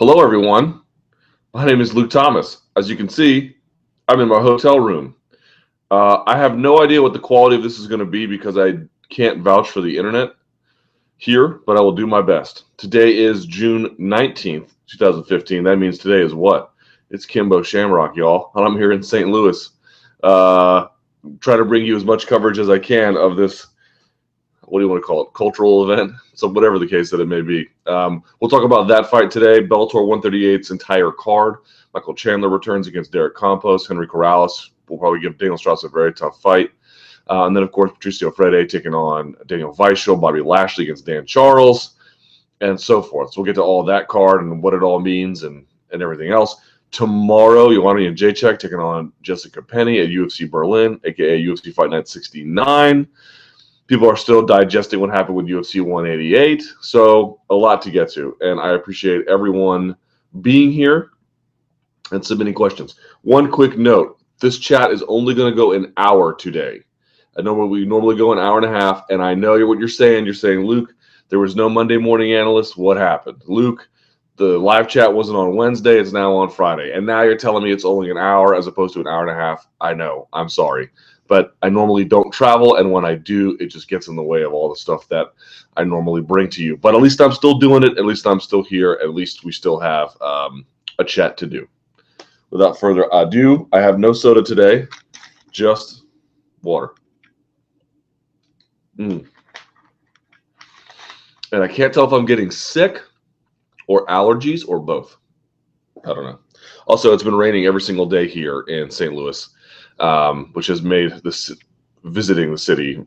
Hello, everyone. My name is Luke Thomas. As you can see, I'm in my hotel room. Uh, I have no idea what the quality of this is going to be because I can't vouch for the internet here, but I will do my best. Today is June 19th, 2015. That means today is what? It's Kimbo Shamrock, y'all. And I'm here in St. Louis. Uh, try to bring you as much coverage as I can of this what do you want to call it cultural event? So whatever the case that it may be. Um, we'll talk about that fight today. Bellator 138's entire card. Michael chandler returns against derek campos. Henry corrales will probably give daniel straus a very tough fight. Uh, and then of course patricio freire taking on daniel weichel bobby lashley against dan charles and so forth. So we'll get to all that card and what it all means and and everything else. Tomorrow Joanna Jędrzejczyk taking on Jessica Penne at UFC Berlin aka UFC Fight Night 69 people are still digesting what happened with UFC 188. So a lot to get to, and I appreciate everyone being here and submitting questions. One quick note: this chat is only going to go an hour today. I know we normally go an hour and a half, and I know what you're saying. You're saying, Luke, there was no Monday morning analyst. What happened, Luke? The live chat wasn't on Wednesday; it's now on Friday, and now you're telling me it's only an hour as opposed to an hour and a half. I know. I'm sorry but I normally don't travel. And when I do, it just gets in the way of all the stuff that I normally bring to you. But at least I'm still doing it. At least I'm still here. At least we still have um, a chat to do. Without further ado, I have no soda today, just water. Mm. And I can't tell if I'm getting sick or allergies or both. I don't know. Also, it's been raining every single day here in St. Louis um, which has made this visiting the city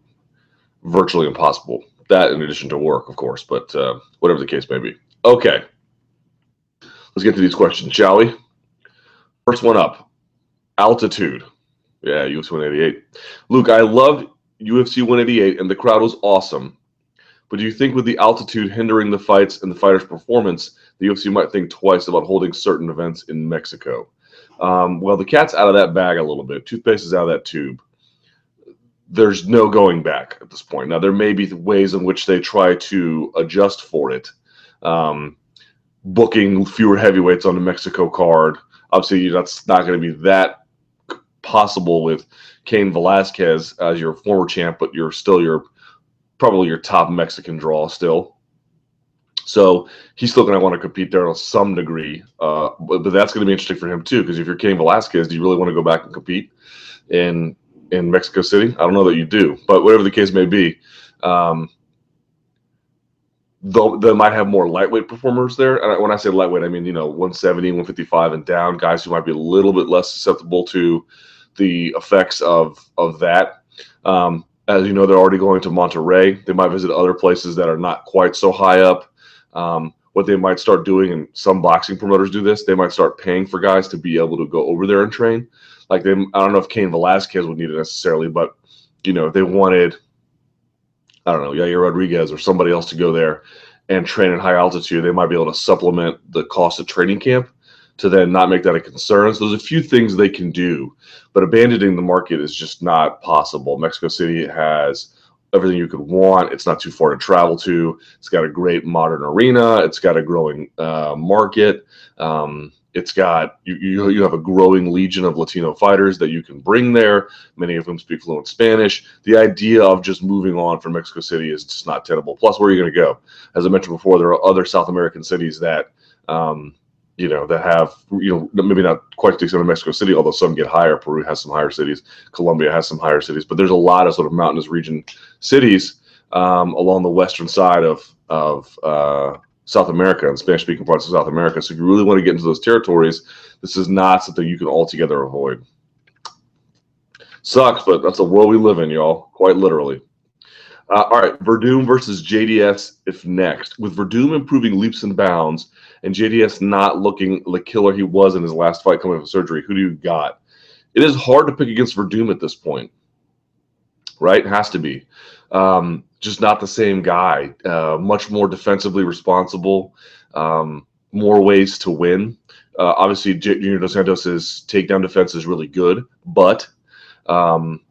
virtually impossible. That, in addition to work, of course, but uh, whatever the case may be. Okay, let's get to these questions, shall we? First one up altitude. Yeah, UFC 188. Luke, I loved UFC 188 and the crowd was awesome. But do you think with the altitude hindering the fights and the fighters' performance, the UFC might think twice about holding certain events in Mexico? Um, well, the cat's out of that bag a little bit. Toothpaste is out of that tube. There's no going back at this point. Now, there may be ways in which they try to adjust for it. Um, booking fewer heavyweights on the Mexico card. Obviously, that's not going to be that possible with Cain Velasquez as your former champ, but you're still your probably your top Mexican draw still. So he's still going to want to compete there to some degree. Uh, but, but, that's going to be interesting for him too, because if you're Cain Velasquez, do you really want to go back and compete in in Mexico City? I don't know that you do, but whatever the case may be, um, they might have more lightweight performers there. And when I say lightweight, I mean you know 170, 155 and down guys who might be a little bit less susceptible to the effects of of that. Um, as you know, they're already going to Monterrey. They might visit other places that are not quite so high up. Um, what they might start doing, and some boxing promoters do this, they might start paying for guys to be able to go over there and train. Like they, I don't know if Cain Velasquez would need it necessarily, but you know, they wanted, I don't know, Yair Rodriguez or somebody else to go there and train at high altitude. They might be able to supplement the cost of training camp to then not make that a concern. So there's a few things they can do, but abandoning the market is just not possible. Mexico City has everything you could want. It's not too far to travel to. It's got a great modern arena. It's got a growing uh, market. Um, it's got you, you you have a growing legion of Latino fighters that you can bring there. Many of whom speak fluent Spanish. The idea of just moving on from Mexico City is just not tenable. Plus, where are you going to go? As I mentioned before, there are other South American cities that um, you know, that have, you know, maybe not quite the extent of Mexico City, although some get higher. Peru has some higher cities. Colombia has some higher cities, but there's a lot of sort of mountainous region cities um, along the western side of of uh, South America and Spanish speaking parts of South America. So if you really want to get into those territories, this is not something you can altogether avoid. Sucks, but that's the world we live in, y'all. Quite literally. Uh, all right, Werdum versus JDS if next. With Werdum improving leaps and bounds and JDS not looking the killer he was in his last fight coming from surgery, who do you got? It is hard to pick against Werdum at this point, right? It has to be. Um, just not the same guy. Uh, much more defensively responsible, um, more ways to win. Uh, obviously, Junior Dos Santos' takedown defense is really good, but um,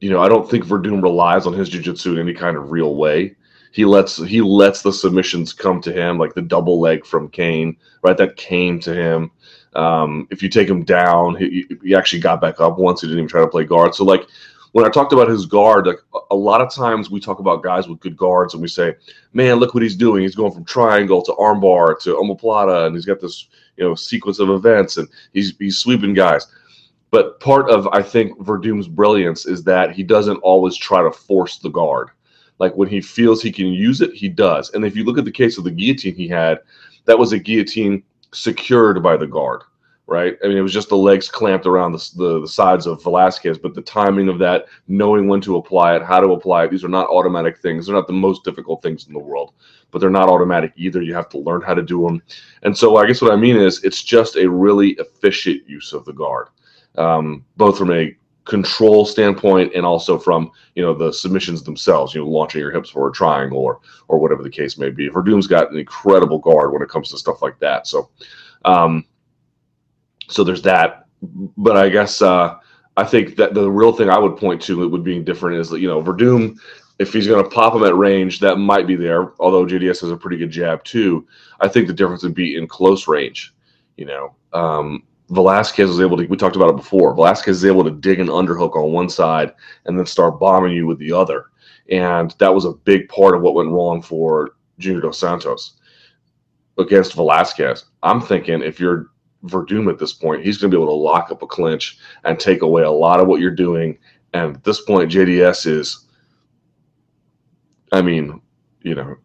you know, I don't think Werdum relies on his jiu-jitsu in any kind of real way. He lets he lets the submissions come to him, like the double leg from Cain, right? That came to him. Um, if you take him down, he, he actually got back up once. He didn't even try to play guard. So like when I talked about his guard, like a lot of times we talk about guys with good guards and we say, man, look what he's doing. He's going from triangle to armbar to omoplata, and he's got this you know sequence of events, and he's he's sweeping guys. But part of I think Werdum's brilliance is that he doesn't always try to force the guard. Like when he feels he can use it, he does. And if you look at the case of the guillotine he had, that was a guillotine secured by the guard, right? I mean, it was just the legs clamped around the, the, the, sides of Velasquez, but the timing of that, knowing when to apply it, how to apply it, these are not automatic things. They're not the most difficult things in the world, but they're not automatic either. You have to learn how to do them. And so I guess what I mean is it's just a really efficient use of the guard, um, both from a control standpoint and also from you know the submissions themselves you know launching your hips for a triangle or or whatever the case may be. Werdum's got an incredible guard when it comes to stuff like that. So um so there's that. But i guess uh i think that the real thing i would point to it would being different is that you know Werdum if he's going to pop him at range that might be there. Although jds has a pretty good jab too i think the difference would be in close range you know? Um Velasquez was able to, we talked about it before. Velasquez is able to dig an underhook on one side and then start bombing you with the other. And that was a big part of what went wrong for Junior Dos Santos against Velasquez. I'm thinking if you're Werdum at this point, he's going to be able to lock up a clinch and take away a lot of what you're doing. And at this point, JDS is, I mean, you know,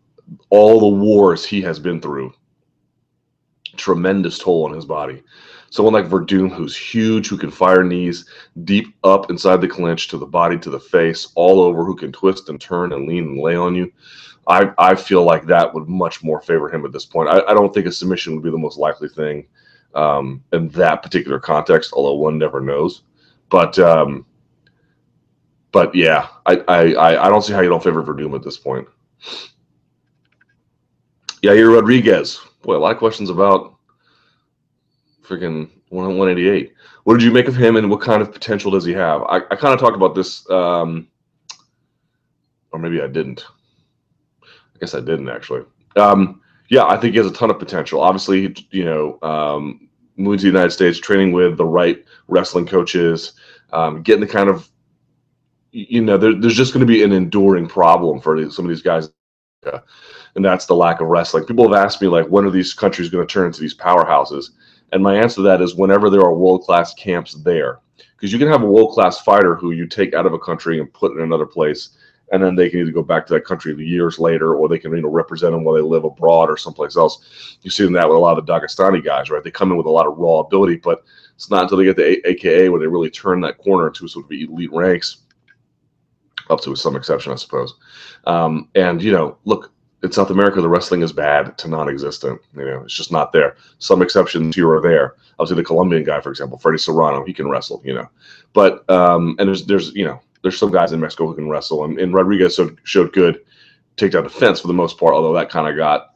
all the wars he has been through, tremendous toll on his body someone like Werdum, who's huge, who can fire knees deep up inside the clinch to the body, to the face, all over, who can twist and turn and lean and lay on you. I, I feel like that would much more favor him at this point. I, I don't think a submission would be the most likely thing um, in that particular context, although one never knows. But um, but yeah, I, I, I don't see how you don't favor Werdum at this point. Yair Rodriguez. Boy, a lot of questions about freaking 188. What did you make of him, and what kind of potential does he have? I, I kind of talked about this, um, or maybe I didn't. I guess I didn't actually. Um, yeah, I think he has a ton of potential. Obviously, you know, um, moving to the United States, training with the right wrestling coaches, um, getting the kind of, you know, there, there's just going to be an enduring problem for some of these guys and that's the lack of wrestling. People have asked me like, when are these countries going to turn into these powerhouses? And my answer to that is whenever there are world class camps there. Because you can have a world class fighter who you take out of a country and put in another place, and then they can either go back to that country years later or they can you know represent them while they live abroad or someplace else. You see that with a lot of the Dagestani guys, right? They come in with a lot of raw ability, but it's not until they get the AKA where they really turn that corner into sort of elite ranks, up to some exception, I suppose. Um, and you know, look, in South America, the wrestling is bad to non-existent. You know, it's just not there. Some exceptions here or there. Obviously, the Colombian guy, for example, Freddy Serrano, he can wrestle. You know, but um, and there's there's you know there's some guys in Mexico who can wrestle, and, and Rodriguez showed, showed good takedown defense for the most part. Although that kind of got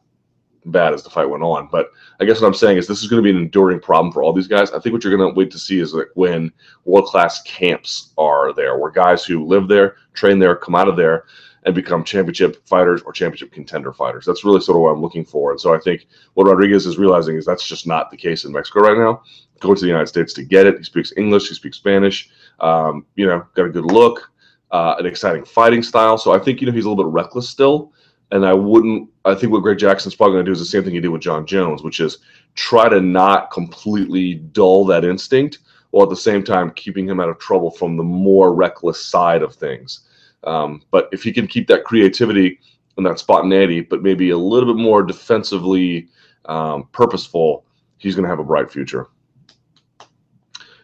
bad as the fight went on. But I guess what I'm saying is this is going to be an enduring problem for all these guys. I think what you're going to wait to see is like when world class camps are there, where guys who live there, train there, come out of there and become championship fighters or championship contender fighters. That's really sort of what I'm looking for. And so I think what Rodriguez is realizing is that's just not the case in Mexico right now. Going to the United States to get it. He speaks English. He speaks Spanish. Um, you know, got a good look, uh, an exciting fighting style. So I think you know he's a little bit reckless still. And I wouldn't. I think what Greg Jackson's probably going to do is the same thing he did with Jon Jones, which is try to not completely dull that instinct, while at the same time keeping him out of trouble from the more reckless side of things. Um, but if he can keep that creativity and that spontaneity, but maybe a little bit more defensively um, purposeful, he's going to have a bright future.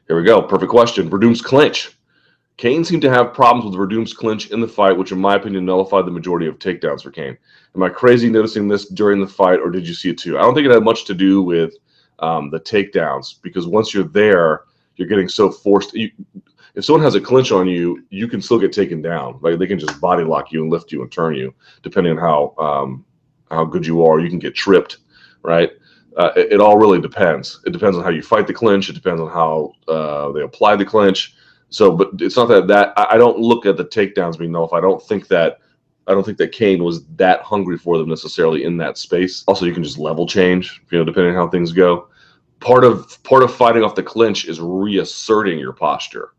Here we go. Perfect question. Werdum's clinch. Cain seemed to have problems with Werdum's clinch in the fight, which, in my opinion, nullified the majority of takedowns for Cain. Am I crazy noticing this during the fight, or did you see it too? I don't think it had much to do with um, the takedowns because once you're there, you're getting so forced. You, if someone has a clinch on you, you can still get taken down. Like they can just body lock you and lift you and turn you, depending on how um, how good you are. You can get tripped, right? Uh, it, it, all really depends. It depends on how you fight the clinch. It depends on how uh, they apply the clinch. So, but it's not that that I, I don't look at the takedowns being nullified. I don't think that I don't think that Cain was that hungry for them necessarily in that space. Also, you can just level change, you know, depending on how things go. Part of part of fighting off the clinch is reasserting your posture,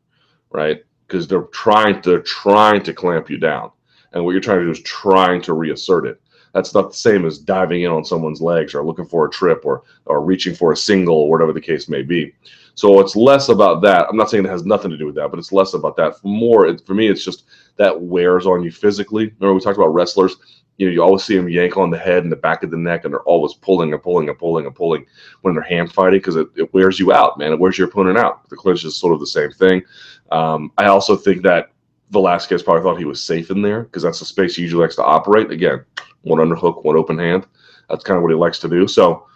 right? Because they're trying to trying to clamp you down, and what you're trying to do is trying to reassert it. That's not the same as diving in on someone's legs or looking for a trip or or reaching for a single or whatever the case may be. So it's less about that. I'm not saying it has nothing to do with that, but it's less about that. More for me, it's just that wears on you physically. Remember we talked about wrestlers. You know, you always see them yank on the head and the back of the neck, and they're always pulling and pulling and pulling and pulling when they're hand fighting because it, it wears you out, man. It wears your opponent out. The clinch is sort of the same thing. Um, I also think that Velasquez probably thought he was safe in there because that's the space he usually likes to operate. Again, one underhook, one open hand. That's kind of what he likes to do. So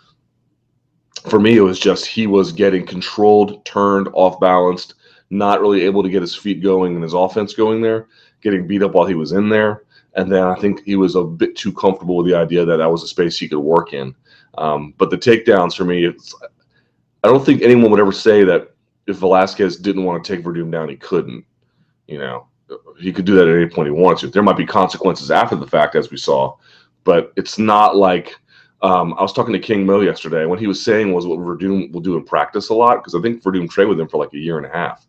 for me, it was just he was getting controlled, turned, off balanced, not really able to get his feet going and his offense going there, getting beat up while he was in there. And then I think he was a bit too comfortable with the idea that that was a space he could work in. Um, but the takedowns for me, it's, I don't think anyone would ever say that if Velasquez didn't want to take Werdum down, he couldn't. You know, he could do that at any point he wanted to. There might be consequences after the fact, as we saw, but it's not like um, I was talking to King Mo yesterday. What he was saying was what Werdum will do in practice a lot because I think Werdum trained with him for like a year and a half.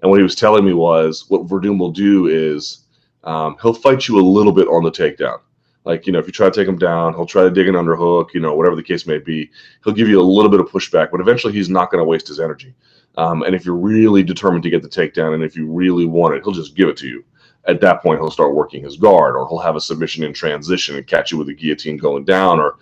And what he was telling me was what Werdum will do is um, he'll fight you a little bit on the takedown. Like, you know, if you try to take him down, he'll try to dig an underhook, you know, whatever the case may be. He'll give you a little bit of pushback, but eventually he's not going to waste his energy. Um, and if you're really determined to get the takedown and if you really want it, he'll just give it to you. At that point, he'll start working his guard or he'll have a submission in transition and catch you with a guillotine going down or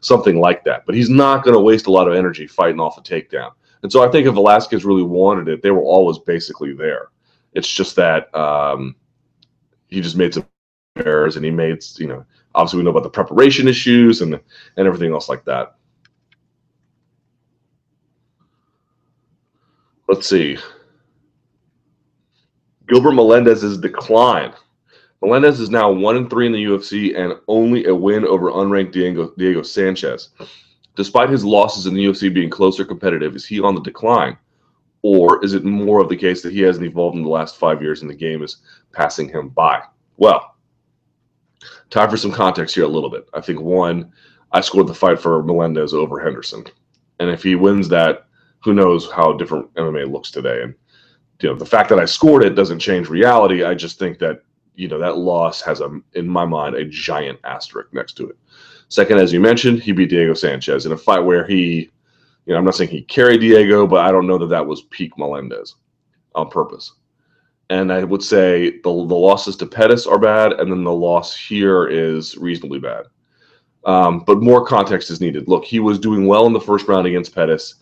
something like that. But he's not going to waste a lot of energy fighting off a takedown. And so I think if Velasquez really wanted it, they were always basically there. It's just that um, he just made some errors and he made, you know, obviously we know about the preparation issues and and everything else like that. Let's see. Gilbert Melendez's decline. Melendez is now one and three in the UFC and only a win over unranked Diego, Diego Sanchez. Despite his losses in the UFC being closer competitive, is he on the decline? Or is it more of the case that he hasn't evolved in the last five years and the game is passing him by? Well, time for some context here a little bit. I think one, I scored the fight for Melendez over Henderson. And if he wins that, who knows how different MMA looks today. And you know, the fact that I scored it doesn't change reality. I just think that you know that loss has a, in my mind, a giant asterisk next to it. Second, as you mentioned, he beat Diego Sanchez in a fight where he, you know, I'm not saying he carried Diego, but I don't know that that was peak Melendez on purpose. And I would say the, the losses to Pettis are bad, and then the loss here is reasonably bad. Um, but more context is needed. Look, he was doing well in the first round against Pettis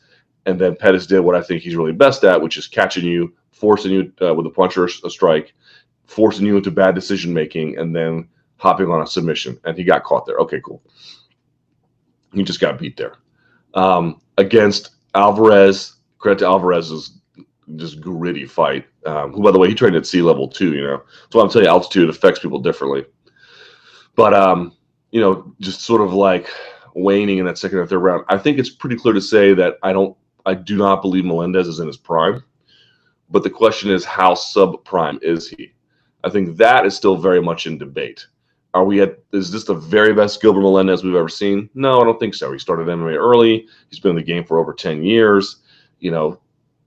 and then Pettis did what I think he's really best at, which is catching you, forcing you uh, with a punch or a strike, forcing you into bad decision making, and then hopping on a submission. And he got caught there. Okay, cool. He just got beat there. Um, against Alvarez, credit to Alvarez's just gritty fight. Um, who, by the way, he trained at sea level too. You know, so I'm telling you, altitude affects people differently. But um, you know, just sort of like waning in that second or third round. I think it's pretty clear to say that I don't I do not believe Melendez is in his prime. But the question is, how subprime is he? I think that is still very much in debate. Are we at? Is this the very best Gilbert Melendez we've ever seen? No, I don't think so. He started MMA early. He's been in the game for over ten years. You know,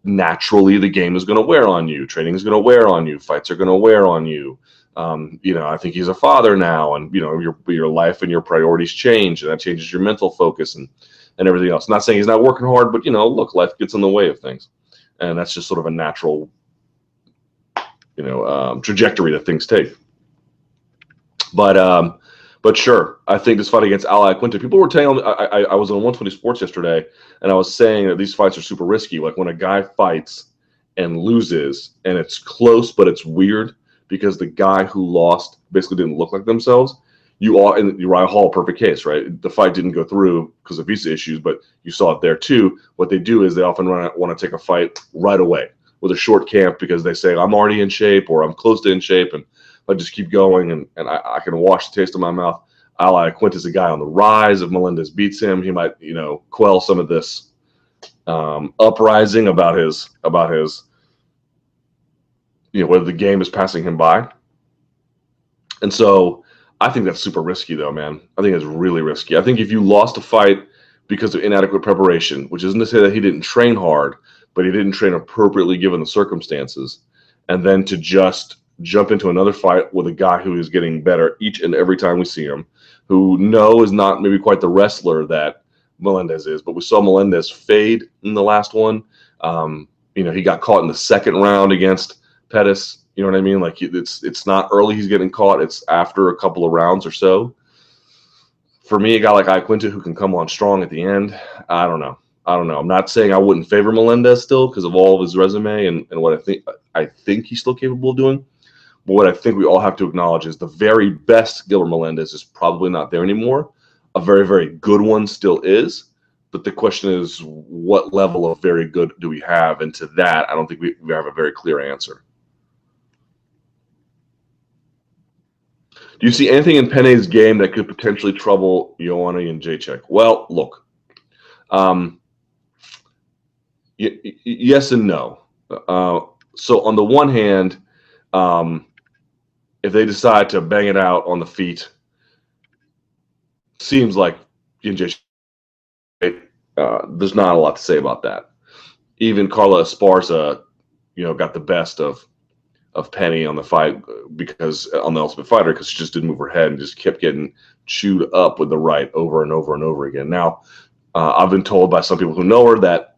naturally the game is going to wear on you. Training is going to wear on you. Fights are going to wear on you. Um, you know, I think he's a father now, and you know your your life and your priorities change, and that changes your mental focus and and everything else. Not saying he's not working hard, but you know, look, life gets in the way of things, and that's just sort of a natural, you know, um, trajectory that things take. But um, but sure, I think this fight against Ali Iaquinta, people were telling me, I, I, was on 120 Sports yesterday, and I was saying that these fights are super risky. Like when a guy fights and loses, and it's close, but it's weird because the guy who lost basically didn't look like themselves you are in Uriah Hall, perfect case, right? The fight didn't go through because of visa issues, but you saw it there too. What they do is they often want to take a fight right away with a short camp because they say I'm already in shape or I'm close to in shape, and I just keep going and, and I, I can wash the taste of my mouth. Iaquinta is a guy on the rise. If Melendez beats him, he might you know quell some of this um, uprising about his about his you know whether the game is passing him by. And so I think that's super risky, though, man. I think it's really risky. I think if you lost a fight because of inadequate preparation, which isn't to say that he didn't train hard, but he didn't train appropriately given the circumstances, and then to just jump into another fight with a guy who is getting better each and every time we see him, who no is not maybe quite the wrestler that Melendez is, but we saw Melendez fade in the last one. Um, you know, he got caught in the second round against Pettis. You know what I mean? Like it's it's not early he's getting caught. It's after a couple of rounds or so. For me, a guy like Iaquinta who can come on strong at the end, I don't know. I don't know. I'm not saying I wouldn't favor Melendez still because of all of his resume and, and what I think I think he's still capable of doing. But what I think we all have to acknowledge is the very best Gilbert Melendez is probably not there anymore. A very, very good one still is. But the question is, what level of very good do we have? And to that, I don't think we, we have a very clear answer. Do you see anything in Penne's game that could potentially trouble Joanna Jędrzejczyk? Well, look, um, y- y- yes and no. Uh, so on the one hand, um, if they decide to bang it out on the feet, seems like Jędrzejczyk, uh, there's not a lot to say about that. Even Carla Esparza, you know, got the best of of Penne on the fight because on the Ultimate Fighter because she just didn't move her head and just kept getting chewed up with the right over and over and over again. Now, uh, I've been told by some people who know her that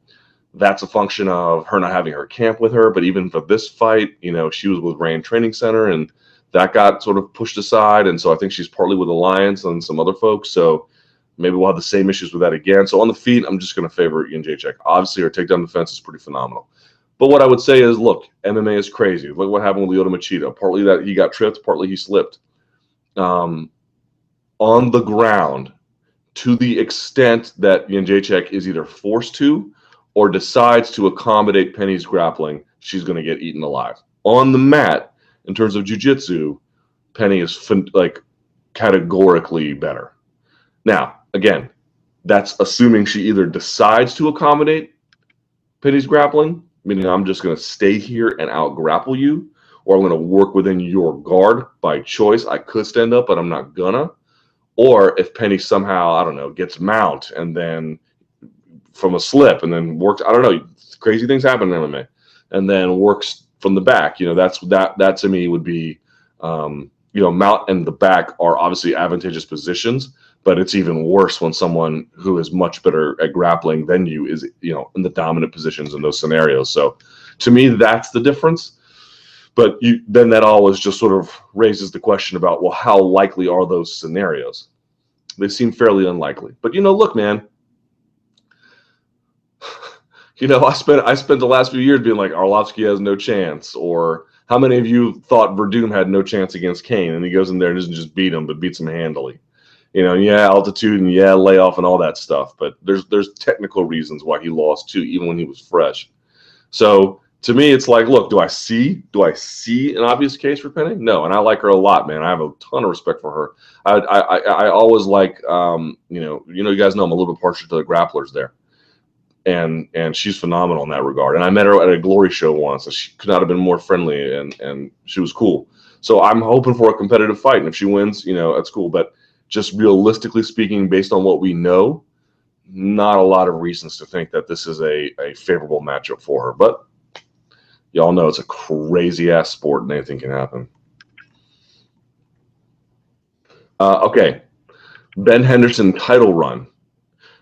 that's a function of her not having her camp with her. But even for this fight, you know, she was with Reign Training Center and that got sort of pushed aside. And so I think she's partly with Alliance and some other folks. So maybe we'll have the same issues with that again. So on the feet, I'm just going to favor Jędrzejczyk. Obviously, her takedown defense is pretty phenomenal. But what I would say is, look, MMA is crazy. Look what happened with Lyoto Machida. Partly that he got tripped, partly he slipped. Um, on the ground, to the extent that Jędrzejczyk is either forced to or decides to accommodate Penne's grappling, she's going to get eaten alive. On the mat, in terms of jujitsu, Penne is like categorically better. Now, again, that's assuming she either decides to accommodate Penne's grappling, meaning I'm just going to stay here and out grapple you, or I'm going to work within your guard by choice. I could stand up, but I'm not gonna. Or if Penne somehow, I don't know, gets mount and then from a slip and then works, I don't know, crazy things happen in MMA, and then works from the back. You know, that's that that to me would be, um, you know, mount and the back are obviously advantageous positions, but it's even worse when someone who is much better at grappling than you is, you know, in the dominant positions in those scenarios. So, to me, that's the difference. But you, then that always just sort of raises the question about, well, how likely are those scenarios? They seem fairly unlikely. But you know, look, man, you know, I spent I spent the last few years being like Arlovsky has no chance, or how many of you thought Werdum had no chance against Cain, and he goes in there and doesn't just beat him, but beats him handily. You know, yeah, altitude and yeah, layoff and all that stuff. But there's there's technical reasons why he lost too, even when he was fresh. So to me, it's like, look, do I see do I see an obvious case for Penne? No, and I like her a lot, man. I have a ton of respect for her. I I, I always like, um, you know, you know, you guys know I'm a little bit partial to the grapplers there and and she's phenomenal in that regard. And I met her at a glory show once, and she could not have been more friendly, and and she was cool. So I'm hoping for a competitive fight, and if she wins, you know, that's cool. But just realistically speaking, based on what we know, not a lot of reasons to think that this is a a favorable matchup for her. But y'all know it's a crazy ass sport, and anything can happen. Uh, okay, Ben Henderson title run.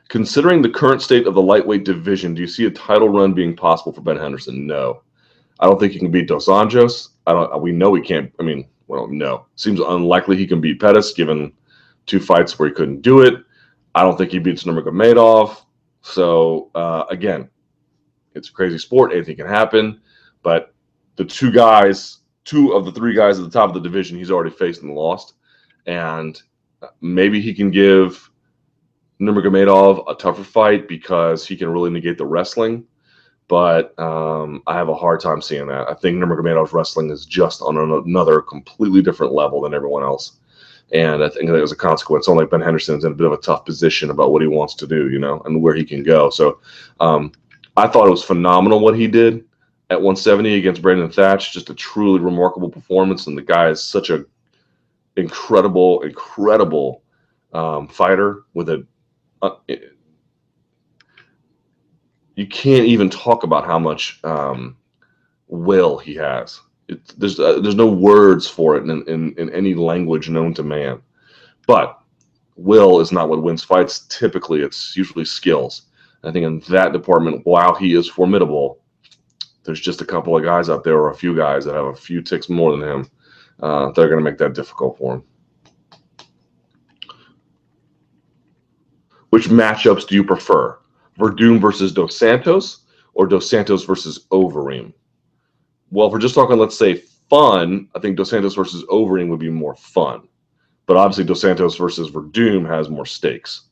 Considering the current state of the lightweight division, do you see a title run being possible for Ben Henderson? No. I don't think he can beat Dos Anjos. I don't. We know he can't. I mean, well, no. Seems unlikely he can beat Pettis, given two fights where he couldn't do it. I don't think he beats Nurmagomedov. So uh, again, it's a crazy sport. Anything can happen. But the two guys, two of the three guys at the top of the division, he's already faced and lost. And maybe he can give Nurmagomedov a tougher fight because he can really negate the wrestling. But um, I have a hard time seeing that. I think Nurmagomedov's wrestling is just on another completely different level than everyone else. And I think that a consequence. Only Ben Henderson's in a bit of a tough position about what he wants to do, you know, and where he can go. So um, I thought it was phenomenal what he did at 170 against Brandon Thatch. Just a truly remarkable performance. And the guy is such a incredible, incredible um, fighter with a. Uh, you can't even talk about how much um, will he has. It, there's uh, there's no words for it in, in, in any language known to man. But will is not what wins fights. Typically, it's usually skills. I think in that department, while he is formidable, there's just a couple of guys out there, or a few guys that have a few ticks more than him. Uh, they're going to make that difficult for him. Which matchups do you prefer? Werdum versus Dos Santos or Dos Santos versus Overeem? Well, if we're just talking, let's say, fun, I think Dos Santos versus Overeem would be more fun. But obviously, Dos Santos versus Werdum has more stakes.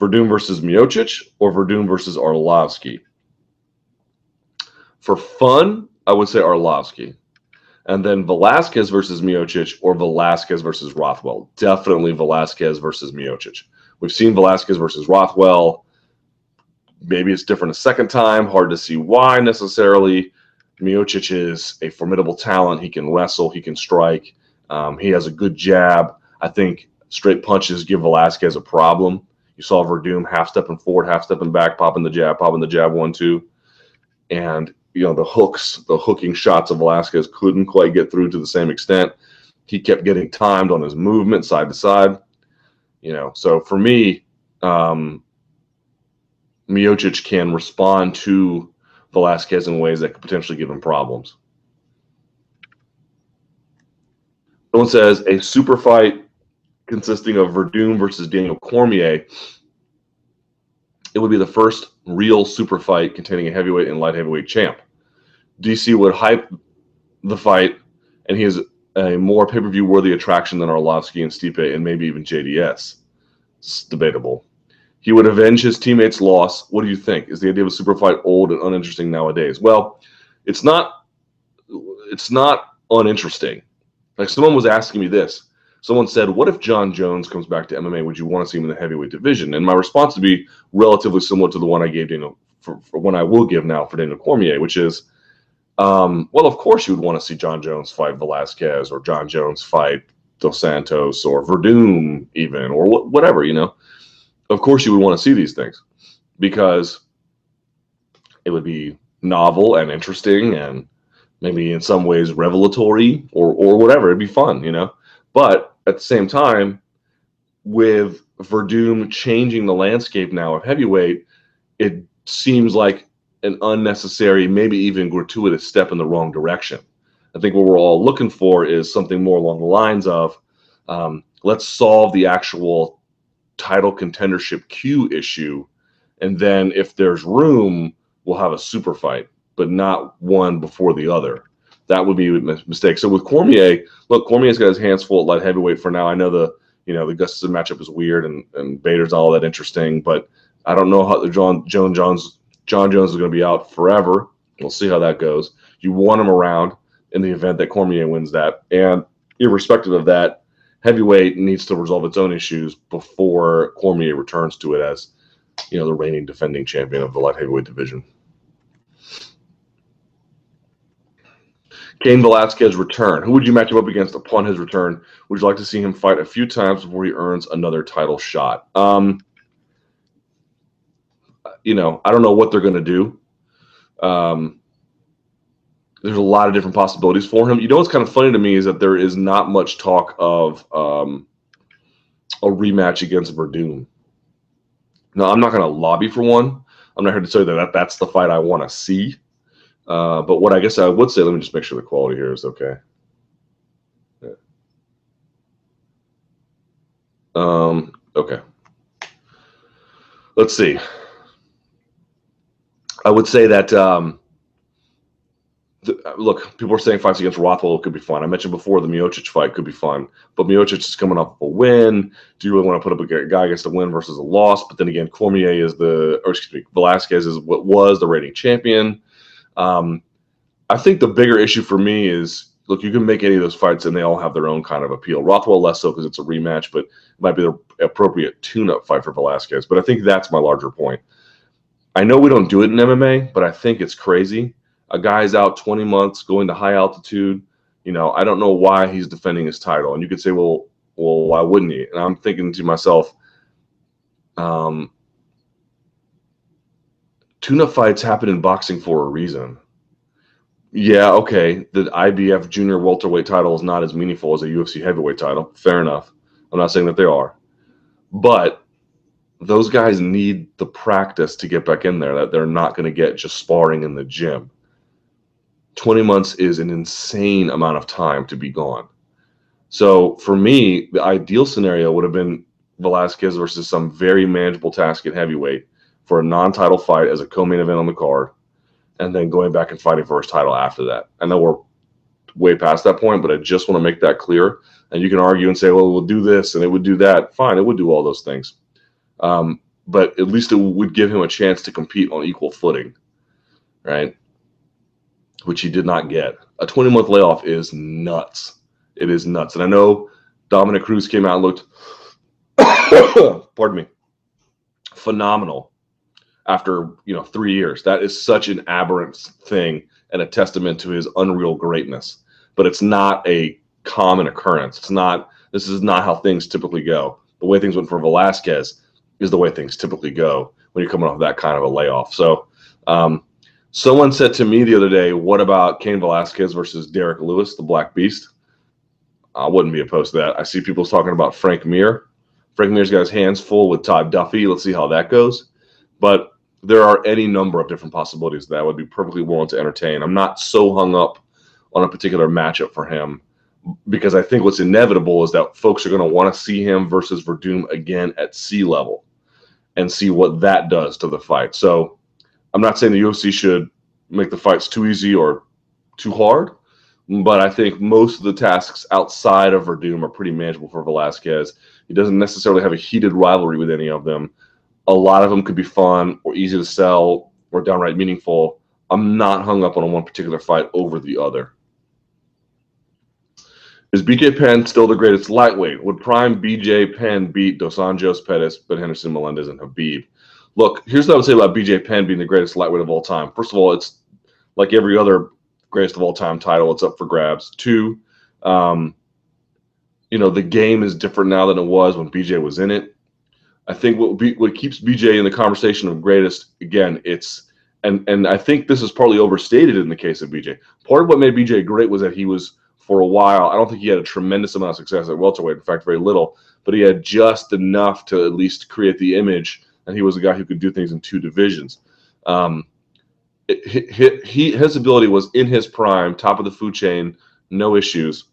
Werdum versus Miocic or Werdum versus Arlovsky? For fun, I would say Arlovsky. And then Velasquez versus Miocic or Velasquez versus Rothwell. Definitely Velasquez versus Miocic. We've seen Velasquez versus Rothwell. Maybe it's different a second time. Hard to see why necessarily. Miocic is a formidable talent. He can wrestle, he can strike. Um, he has a good jab. I think straight punches give Velasquez a problem. You saw Werdum half stepping forward, half stepping back, popping the jab, popping the jab one, two. And, you know, the hooks, the hooking shots of Velasquez couldn't quite get through to the same extent. He kept getting timed on his movement side to side. You know, so for me, um, Miocic can respond to Velasquez in ways that could potentially give him problems. Someone says a super fight consisting of Werdum versus Daniel Cormier. It would be the first real super fight containing a heavyweight and light heavyweight champ. DC would hype the fight, and he is a more pay per view worthy attraction than Arlovsky and Stipe, and maybe even JDS. It's debatable. He would avenge his teammates' loss. What do you think? Is the idea of a super fight old and uninteresting nowadays? Well, it's not. It's not uninteresting. Like someone was asking me this. Someone said, "What if Jon Jones comes back to MMA? Would you want to see him in the heavyweight division?" And my response would be relatively similar to the one I gave Daniel for, for one I will give now for Daniel Cormier, which is, um, well, of course you would want to see Jon Jones fight Velasquez or Jon Jones fight Dos Santos or Werdum even or wh- whatever, you know of course you would want to see these things because it would be novel and interesting and maybe in some ways revelatory or or whatever. It'd be fun, you know. But at the same time, with Werdum changing the landscape now of heavyweight, it seems like an unnecessary, maybe even gratuitous step in the wrong direction. I think what we're all looking for is something more along the lines of um, let's solve the actual title contendership queue issue. And then if there's room, we'll have a super fight, but not one before the other. That would be a mistake. So with Cormier, look, Cormier's got his hands full at light heavyweight for now. I know the you know the Gustafsson matchup is weird and and Bader's all that interesting, but I don't know how the Jon Joan Jones Jon Jones is going to be out forever. We'll see how that goes. You want him around in the event that Cormier wins that, and irrespective of that, heavyweight needs to resolve its own issues before Cormier returns to it as, you know, the reigning defending champion of the light heavyweight division. Cain Velasquez return. Who would you match him up against upon his return? Would you like to see him fight a few times before he earns another title shot? Um, you know, I don't know what they're going to do. Um, there's a lot of different possibilities for him. You know what's kind of funny to me is that there is not much talk of um, a rematch against Werdum. Now, I'm not going to lobby for one. I'm not here to say that, that that's the fight I want to see. Uh, but what I guess I would say, let me just make sure the quality here is okay. Yeah. Um, okay. Let's see. I would say that um, the, look, people are saying fights against Rothwell could be fun. I mentioned before the Miocic fight could be fun, but Miocic is coming off a win. Do you really want to put up a guy against a win versus a loss? But then again, Cormier is the, or excuse me, Velasquez is what was the reigning champion. Um, I think the bigger issue for me is look, you can make any of those fights and they all have their own kind of appeal. Rothwell less so because it's a rematch, but it might be the appropriate tune-up fight for Velasquez. But I think that's my larger point. I know we don't do it in MMA, but I think it's crazy a guy's out 20 months going to high altitude. You know, I don't know why he's defending his title. And you could say, well, Well, why wouldn't he? And I'm thinking to myself, um, tune-up fights happen in boxing for a reason. Yeah, okay. The IBF junior welterweight title is not as meaningful as a UFC heavyweight title. Fair enough. I'm not saying that they are. But those guys need the practice to get back in there that they're not going to get just sparring in the gym. 20 months is an insane amount of time to be gone. So for me, the ideal scenario would have been Velasquez versus some very manageable task at heavyweight for a non-title fight as a co-main event on the card, and then going back and fighting for his title after that. I know we're way past that point, but I just want to make that clear. And you can argue and say, well, we'll do this and it would do that. Fine, it would do all those things. Um, but at least it would give him a chance to compete on equal footing, right? Which he did not get. A 20 month layoff is nuts. It is nuts. And I know Dominick Cruz came out and looked, pardon me, phenomenal after you know three years. That is such an aberrant thing and a testament to his unreal greatness. But it's not a common occurrence. It's not. This is not how things typically go. The way things went for Velasquez is the way things typically go when you're coming off that kind of a layoff. So, um, someone said to me the other day, "What about Cain Velasquez versus Derrick Lewis, the Black Beast?" I wouldn't be opposed to that. I see people talking about Frank Mir. Frank Mir's got his hands full with Todd Duffee. Let's see how that goes. But there are any number of different possibilities that I would be perfectly willing to entertain. I'm not so hung up on a particular matchup for him because I think what's inevitable is that folks are going to want to see him versus Werdum again at sea level and see what that does to the fight. So I'm not saying the UFC should make the fights too easy or too hard, but I think most of the tasks outside of Werdum are pretty manageable for Velasquez. He doesn't necessarily have a heated rivalry with any of them. A lot of them could be fun or easy to sell or downright meaningful. I'm not hung up on one particular fight over the other. Is BJ Penn still the greatest lightweight? Would prime BJ Penn beat Dos Anjos, Pettis, Ben Henderson, Melendez, and Khabib? Look, here's what I would say about BJ Penn being the greatest lightweight of all time. First of all, it's like every other greatest of all time title, it's up for grabs. Two, um, you know, the game is different now than it was when BJ was in it. I think what be, what keeps BJ in the conversation of greatest again, it's and and I think this is partly overstated in the case of BJ. Part of what made BJ great was that he was for a while. I don't think he had a tremendous amount of success at welterweight. In fact, very little. But he had just enough to at least create the image, and he was a guy who could do things in two divisions. Um, it, he, his ability was in his prime, top of the food chain, no issues.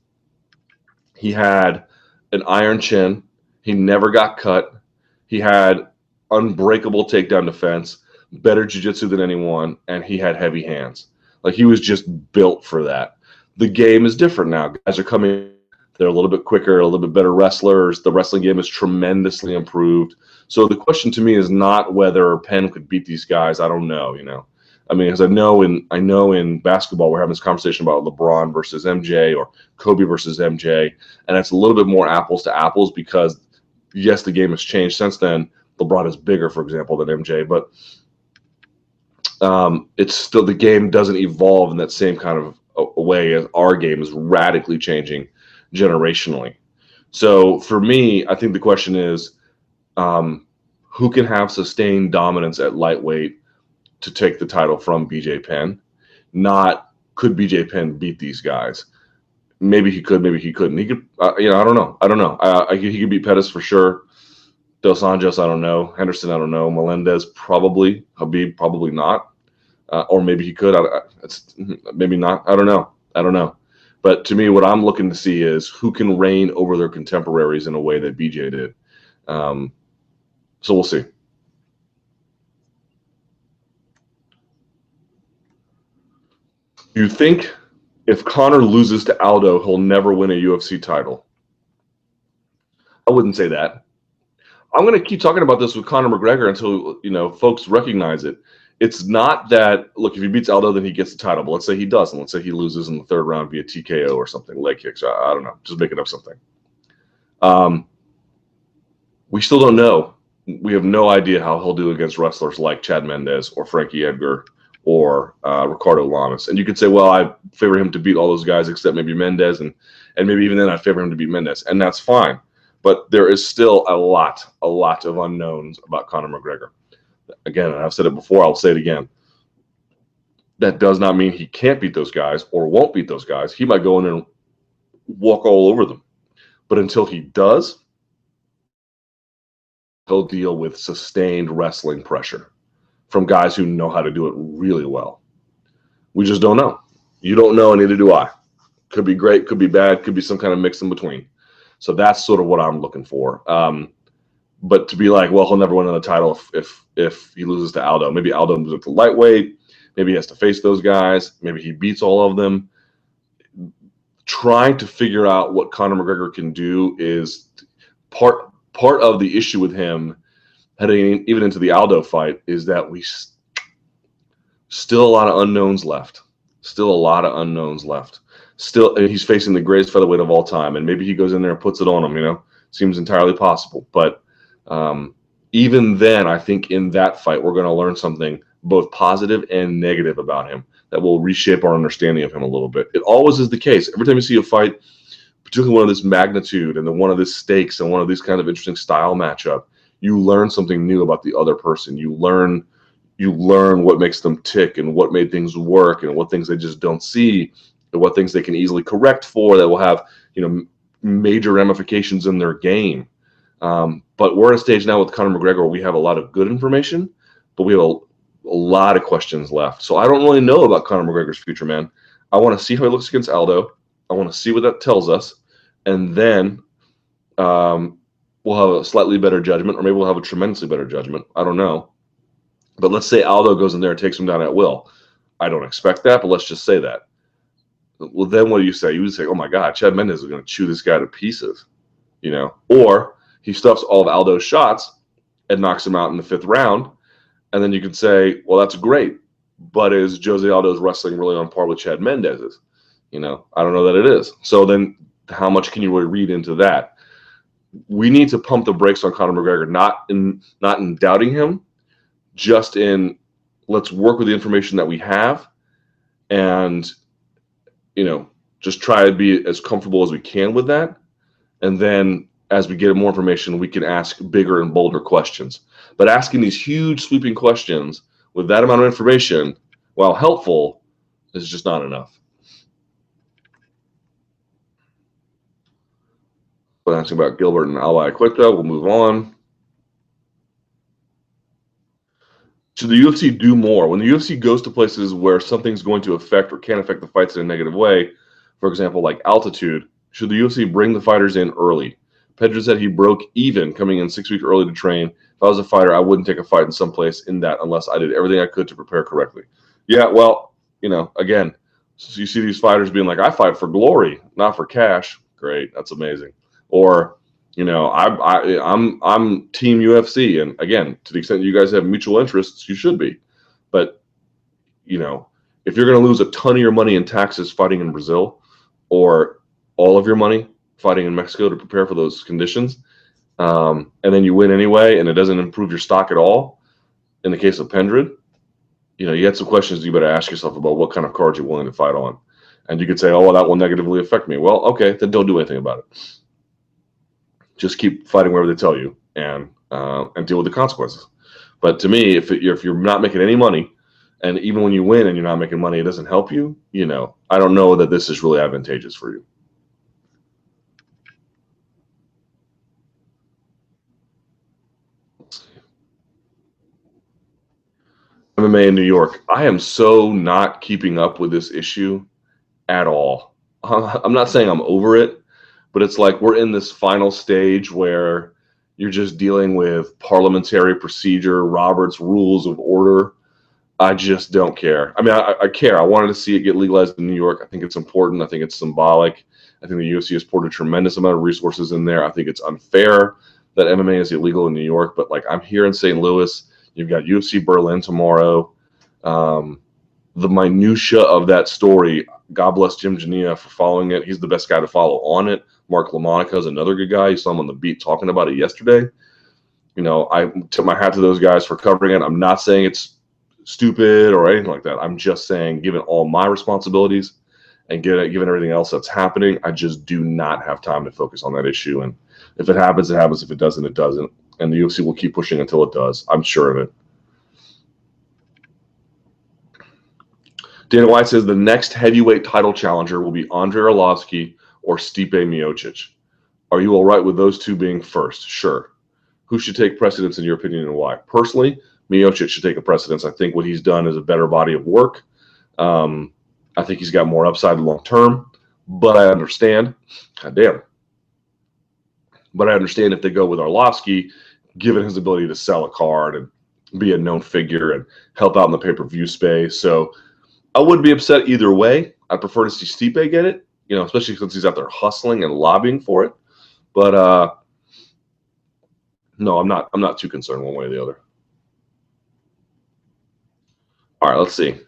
He had an iron chin. He never got cut. He had unbreakable takedown defense, better jiu-jitsu than anyone, and he had heavy hands. Like he was just built for that the game is different now. Guys are coming, they're a little bit quicker, a little bit better wrestlers. The wrestling game is tremendously improved. So the question to me is not whether Penn could beat these guys. I don't know, you know. I mean, as I know in I know in basketball, we're having this conversation about LeBron versus MJ or Kobe versus MJ, and it's a little bit more apples to apples because yes, the game has changed since then. LeBron is bigger, for example, than MJ, but um, it's still the game doesn't evolve in that same kind of a way as our game is radically changing generationally. So for me, I think the question is um, who can have sustained dominance at lightweight to take the title from BJ Penn? Not could BJ Penn beat these guys? Maybe he could, maybe he couldn't. He could, uh, you know, I don't know. I don't know. Uh, I, he could beat Pettis for sure. Dos Anjos, I don't know. Henderson, I don't know. Melendez, probably. Khabib, probably not uh, or maybe he could. I, maybe not. I don't know. I don't know. But to me, what I'm looking to see is who can reign over their contemporaries in a way that BJ did. Um, so we'll see. You think if Conor loses to Aldo, he'll never win a UFC title? I wouldn't say that. I'm going to keep talking about this with Conor McGregor until you know folks recognize it it's not that look if he beats Aldo then he gets the title. But let's say he doesn't. Let's say he loses in the third round via TKO or something, leg kicks. I, I don't know. Just making up something. Um, we still don't know. We have no idea how he'll do against wrestlers like Chad Mendes or Frankie Edgar or uh, Ricardo Lamas. And you could say, well, I favor him to beat all those guys except maybe Mendes, and and maybe even then I favor him to beat Mendes, and that's fine. But there is still a lot, a lot of unknowns about Conor McGregor. Again, I've said it before, I'll say it again. That does not mean he can't beat those guys or won't beat those guys. He might go in and walk all over them. But until he does, he'll deal with sustained wrestling pressure from guys who know how to do it really well. We just don't know. You don't know, and neither do I. Could be great, could be bad, could be some kind of mix in between. So that's sort of what I'm looking for. Um, but to be like, well, he'll never win another title if if, if he loses to Aldo. Maybe Aldo moves up to lightweight. Maybe he has to face those guys. Maybe he beats all of them. Trying to figure out what Conor McGregor can do is part part of the issue with him heading even into the Aldo fight is that we st- still a lot of unknowns left. Still a lot of unknowns left. Still, he's facing the greatest featherweight of all time, and maybe he goes in there and puts it on him. You know, seems entirely possible. But um, even then, I think in that fight we're going to learn something both positive and negative about him that will reshape our understanding of him a little bit. It always is the case. Every time you see a fight, particularly one of this magnitude and the one of this stakes and one of these kind of interesting style matchup, you learn something new about the other person. You learn you learn what makes them tick and what made things work and what things they just don't see and what things they can easily correct for that will have you know major ramifications in their game. Um, but we're at a stage now with Conor McGregor where we have a lot of good information, but we have a, a lot of questions left. So I don't really know about Conor McGregor's future, man. I want to see how he looks against Aldo. I want to see what that tells us, and then um, we'll have a slightly better judgment, or maybe we'll have a tremendously better judgment. I don't know. But let's say Aldo goes in there and takes him down at will. I don't expect that, but let's just say that. Well, then what do you say? You would say, "Oh my God, Chad Mendes is going to chew this guy to pieces," you know, or he stuffs all of Aldo's shots and knocks him out in the fifth round, and then you could say, "Well, that's great," but is Jose Aldo's wrestling really on par with Chad Mendes's? You know, I don't know that it is. So then, how much can you really read into that? we need to pump the brakes on Conor McGregor, not in not in doubting him, just in let's work with the information that we have, and you know just try to be as comfortable as we can with that, and then as we get more information, we can ask bigger and bolder questions. But asking these huge sweeping questions with that amount of information, while helpful, is just not enough. asking about Gilbert and Al Iaquinta. We'll move on. Should the UFC do more? When the UFC goes to places where something's going to affect or can affect the fights in a negative way, for example, like altitude, should the UFC bring the fighters in early? Pedro said he broke even coming in six weeks early to train. If I was a fighter, I wouldn't take a fight in some place in that unless I did everything I could to prepare correctly. Yeah, well, you know, again, so you see these fighters being like, I fight for glory, not for cash. Great. That's amazing or you know I, I i'm i'm team ufc and again to the extent you guys have mutual interests you should be but you know if you're going to lose a ton of your money in taxes fighting in brazil or all of your money fighting in mexico to prepare for those conditions um, and then you win anyway and it doesn't improve your stock at all in the case of pendred you know you had some questions you better ask yourself about what kind of cards you're willing to fight on and you could say oh well that will negatively affect me well okay then don't do anything about it just keep fighting wherever they tell you and uh, and deal with the consequences. But to me, if it, if you're not making any money, and even when you win and you're not making money, it doesn't help you. You know, I don't know that this is really advantageous for you. MMA in New York. I am so not keeping up with this issue at all. I'm not saying I'm over it, but it's like we're in this final stage where you're just dealing with parliamentary procedure, Robert's rules of order. I just don't care. I mean, I, I, care. I wanted to see it get legalized in New York. I think it's important. I think it's symbolic. I think the UFC has poured a tremendous amount of resources in there. I think it's unfair that MMA is illegal in New York, but like I'm here in St. Louis. You've got UFC Berlin tomorrow. Um, the minutia of that story. God bless Jim Genia for following it. He's the best guy to follow on it. Mark LaMonica is another good guy. You saw him on the beat talking about it yesterday. You know, I tip my hat to those guys for covering it. I'm not saying it's stupid or anything like that. I'm just saying, given all my responsibilities and given, given everything else that's happening, I just do not have time to focus on that issue. And If it happens, it happens. If it doesn't, it doesn't. And the UFC will keep pushing until it does. I'm sure of it. Dana White says the next heavyweight title challenger will be Andrei Arlovsky or Stipe Miocic. Are you all right with those two being first? Sure. Who should take precedence in your opinion and why? Personally, Miocic should take a precedence. I think what he's done is a better body of work. Um, I think he's got more upside long term, but I understand. God damn. But I understand if they go with Arlovsky, given his ability to sell a card and be a known figure and help out in the pay per view space. So I wouldn't be upset either way. I prefer to see Stipe get it, you know, especially since he's out there hustling and lobbying for it. But uh no, I'm not. I'm not too concerned one way or the other. All right, let's see.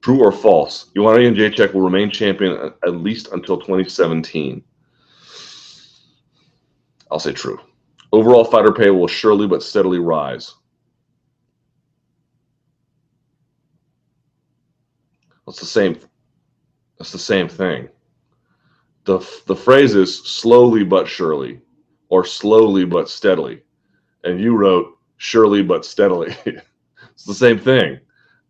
True or false? You want Joanna Jedrzejczyk will remain champion at least until 2017. I'll say true. Overall fighter pay will surely but steadily rise. That's the same. That's the same thing. the The phrase is slowly but surely, or slowly but steadily, and you wrote surely but steadily. it's the same thing.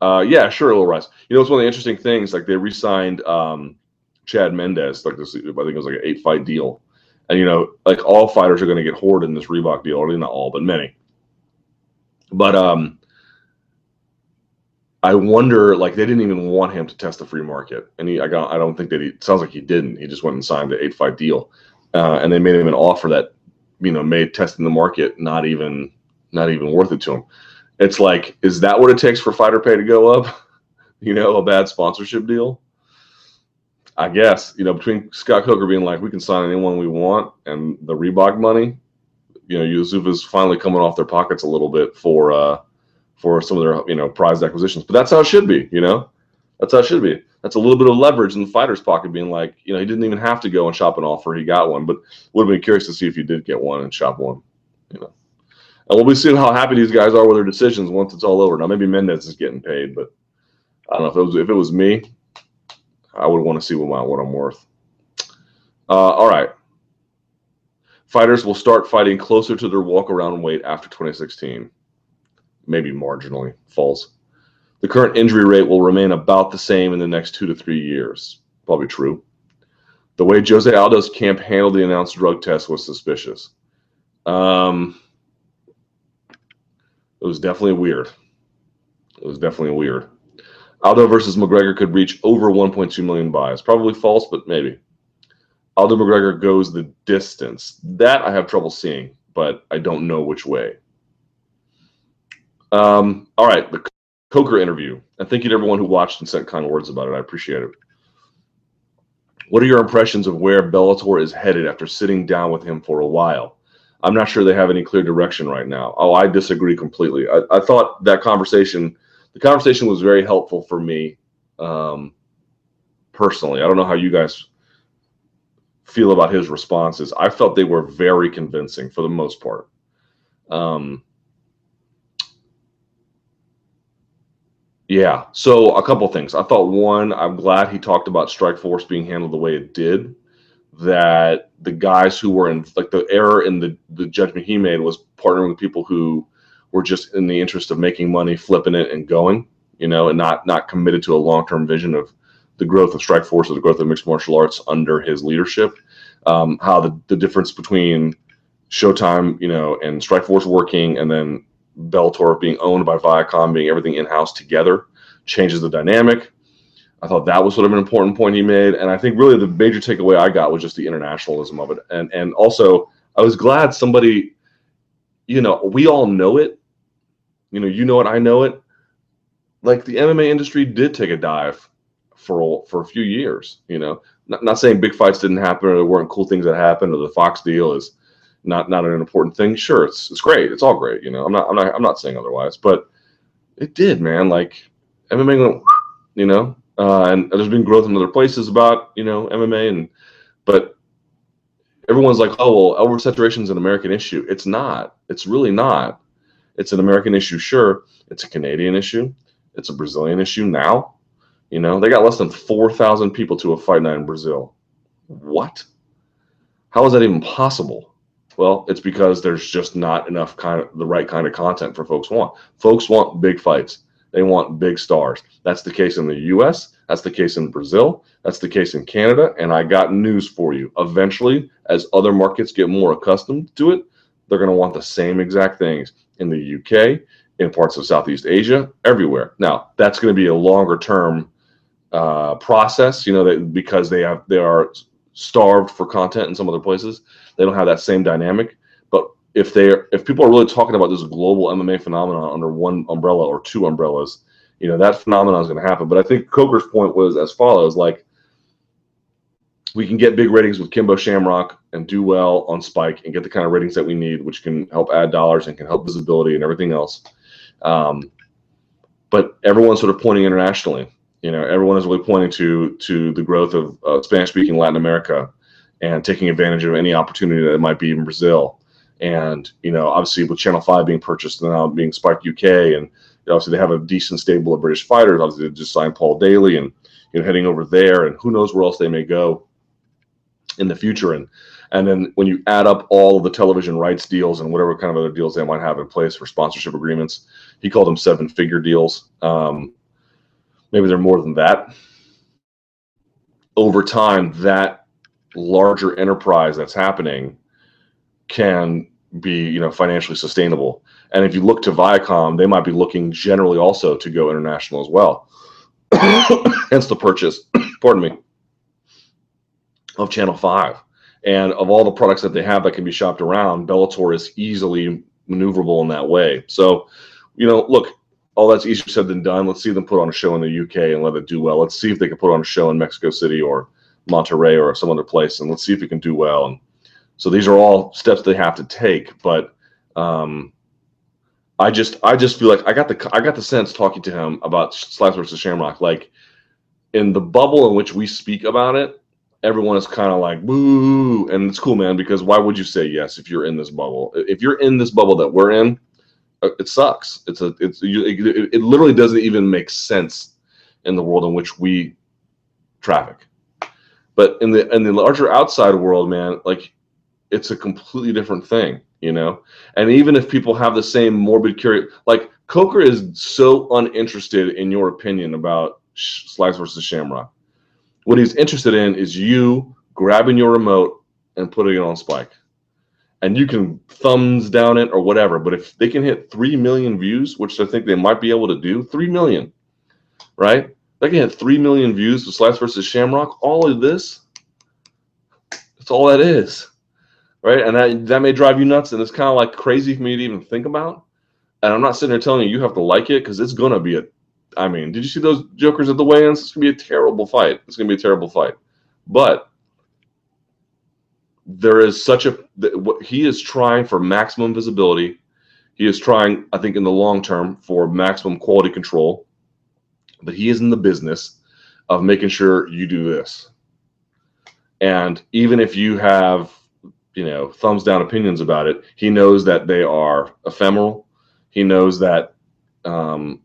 Uh, yeah, sure, it will rise. You know, it's one of the interesting things. Like they re-signed um, Chad Mendes, like this. I think it was like an eight-fight deal, and you know, like all fighters are going to get hoarded in this Reebok deal, or not all, but many. But um, I wonder, like they didn't even want him to test the free market, and he, I, got, I don't think that he. sounds like he didn't. He just went and signed the eight-fight deal, uh, and they made him an offer that, you know, made testing the market not even, not even worth it to him. It's like, is that what it takes for fighter pay to go up? you know, a bad sponsorship deal. I guess you know between Scott Coker being like, we can sign anyone we want, and the Reebok money, you know, Yusufa's finally coming off their pockets a little bit for. uh for some of their you know prized acquisitions. But that's how it should be. You know, that's how it should be. That's a little bit of leverage in the fighter's pocket, being like, you know, he didn't even have to go and shop an offer; he got one. But would have been curious to see if he did get one and shop one. You know, and we'll be seeing how happy these guys are with their decisions once it's all over. Now, maybe Mendes is getting paid, but I don't know if it was if it was me, I would want to see what my what I'm worth. Uh, all right. Fighters will start fighting closer to their walk around weight after 2016 maybe marginally false. The current injury rate will remain about the same in the next two to three years. Probably true. The way Jose Aldo's camp handled the announced drug test was suspicious. Um, it was definitely weird. It was definitely weird. Aldo versus McGregor could reach over 1.2 million buys. Probably false, but maybe. Aldo McGregor goes the distance. That I have trouble seeing, but I don't know which way. Um, all right, the Coker interview. And thank you to everyone who watched and sent kind words about it. I appreciate it. What are your impressions of where Bellator is headed after sitting down with him for a while? I'm not sure they have any clear direction right now. Oh, I disagree completely. I, I thought that conversation, the conversation was very helpful for me um, personally. I don't know how you guys feel about his responses. I felt they were very convincing for the most part. Um, Yeah. So a couple things. I thought one, I'm glad he talked about Strikeforce being handled the way it did. That the guys who were in like the error in the the judgment he made was partnering with people who were just in the interest of making money, flipping it, and going. You know, and not not committed to a long term vision of the growth of Strikeforce or the growth of mixed martial arts under his leadership. Um, how the the difference between Showtime, you know, and Strikeforce working, and then Bellator being owned by Viacom, being everything in house together, changes the dynamic. I thought that was sort of an important point he made, and I think really the major takeaway I got was just the internationalism of it, and and also I was glad somebody, you know, we all know it, you know, you know it, I know it. Like the MMA industry did take a dive for for a few years, you know. Not, not saying big fights didn't happen or there weren't cool things that happened or the Fox deal is not not an important thing. Sure, it's it's great. It's all great. You know, I'm not I'm not I'm not saying otherwise, but it did, man. Like MMA went, you know, uh, and there's been growth in other places about you know MMA, and but everyone's like, oh well, oversaturation is an American issue. It's not. It's really not. It's an American issue, sure. It's a Canadian issue. It's a Brazilian issue now. You know, they got less than four thousand people to a fight night in Brazil. What? How is that even possible? Well, it's because there's just not enough kind of the right kind of content for folks want. Folks want big fights. They want big stars. That's the case in the US, that's the case in Brazil, that's the case in Canada, and I got news for you. Eventually, as other markets get more accustomed to it, they're going to want the same exact things in the UK, in parts of Southeast Asia, everywhere. Now, that's going to be a longer term uh, process, you know, that because they have they are starved for content in some other places, they don't have that same dynamic. But if they if people are really talking about this global MMA phenomenon under one umbrella or two umbrellas, you know, that phenomenon is going to happen. But I think Coker's point was as follows: like we can get big ratings with Kimbo Shamrock and do well on Spike and get the kind of ratings that we need, which can help add dollars and can help visibility and everything else. Um, but everyone's sort of pointing internationally. You know, everyone is really pointing to to the growth of uh, Spanish-speaking Latin America and taking advantage of any opportunity that might be in Brazil. And you know, obviously with Channel Five being purchased and now being Spike UK, and obviously they have a decent stable of British fighters. Obviously, they just signed Paul Daley and you know heading over there, and who knows where else they may go in the future. And and then when you add up all of the television rights deals and whatever kind of other deals they might have in place for sponsorship agreements, he called them seven figure deals. Um, maybe they're more than that. Over time, that larger enterprise that's happening can be you know financially sustainable. And if you look to Viacom, they might be looking generally also to go international as well. Hence the purchase, pardon me, of Channel 5. And of all the products that they have that can be shopped around, Bellator is easily maneuverable in that way. So, you know, look, all that's easier said than done. Let's see them put on a show in the UK and let it do well. Let's see if they can put on a show in Mexico City or Monterrey or some other place, and let's see if we can do well. And so these are all steps they have to take. But um, I just, I just feel like I got the, I got the sense talking to him about Slice versus Shamrock, like in the bubble in which we speak about it, everyone is kind of like boo and it's cool man because why would you say yes if you're in this bubble? If you're in this bubble that we're in uh, it sucks. It's a it's it, it literally doesn't even make sense in the world in which we traffic. But in the in the larger outside world man like it's a completely different thing you know? And even if people have the same morbid curiosity like coker is so uninterested in your opinion about slice versus shamrock what he's interested in is you grabbing your remote and putting it on Spike. And you can thumbs down it or whatever. But if they can hit 3 million views, which I think they might be able to do, 3 million, right? They can hit 3 million views with Slice versus Shamrock. All of this, that's all that is, right? And that, that may drive you nuts. And it's kind of like crazy for me to even think about. And I'm not sitting there telling you you have to like it because it's going to be a I mean, did you see those jokers at the weigh-ins? It's gonna be a terrible fight. It's gonna be a terrible fight. But there is such a what he is trying for maximum visibility. He is trying, I think, in the long term for maximum quality control. But he is in the business of making sure you do this. And even if you have, you know, thumbs down opinions about it, he knows that they are ephemeral. He knows that um,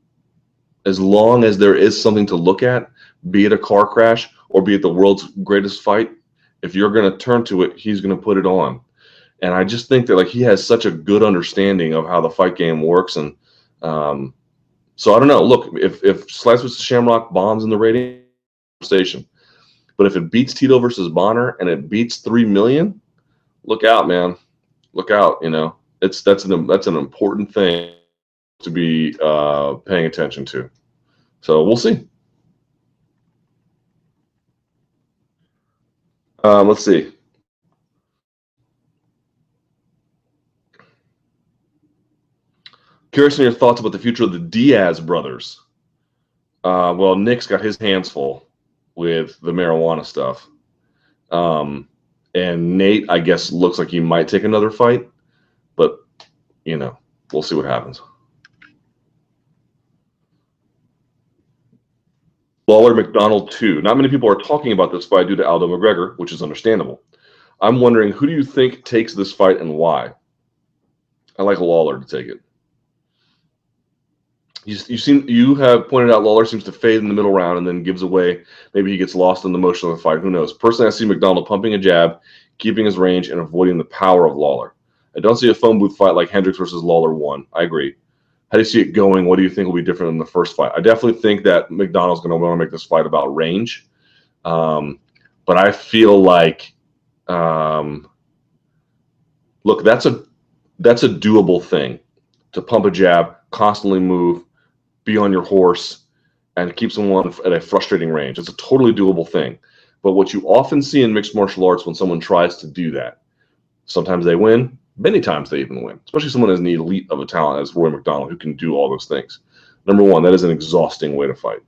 as long as there is something to look at, be it a car crash or be it the world's greatest fight, if you're going to turn to it, he's going to put it on. And I just think that like he has such a good understanding of how the fight game works, and um, so I don't know. Look, if if Slice versus Shamrock bombs in the rating station, but if it beats Tito versus Bonnar and it beats three million, look out, man, look out. You know, it's that's an that's an important thing to be uh, paying attention to. So we'll see. Um, let's see. Curious on your thoughts about the future of the Diaz brothers. Uh, well, Nick's got his hands full with the marijuana stuff. Um, and Nate, I guess, looks like he might take another fight, but you know, we'll see what happens. Lawler MacDonald 2. Not many people are talking about this fight due to Aldo McGregor, which is understandable. I'm wondering who do you think takes this fight and why? I like Lawler to take it. You, you seem you have pointed out Lawler seems to fade in the middle round and then gives away. Maybe he gets lost in the motion of the fight. Who knows? Personally, I see MacDonald pumping a jab, keeping his range and avoiding the power of Lawler. I don't see a phone booth fight like Hendricks versus Lawler one. I agree. How do you see it going? What do you think will be different in the first fight? I definitely think that MacDonald's going to want to make this fight about range. Um, but I feel like, um, look, that's a that's a doable thing to pump a jab, constantly move, be on your horse, and keep someone at a frustrating range. It's a totally doable thing. But what you often see in mixed martial arts when someone tries to do that, sometimes they win, many times they even win, especially someone as an elite of a talent as Rory MacDonald, who can do all those things. Number one, that is an exhausting way to fight.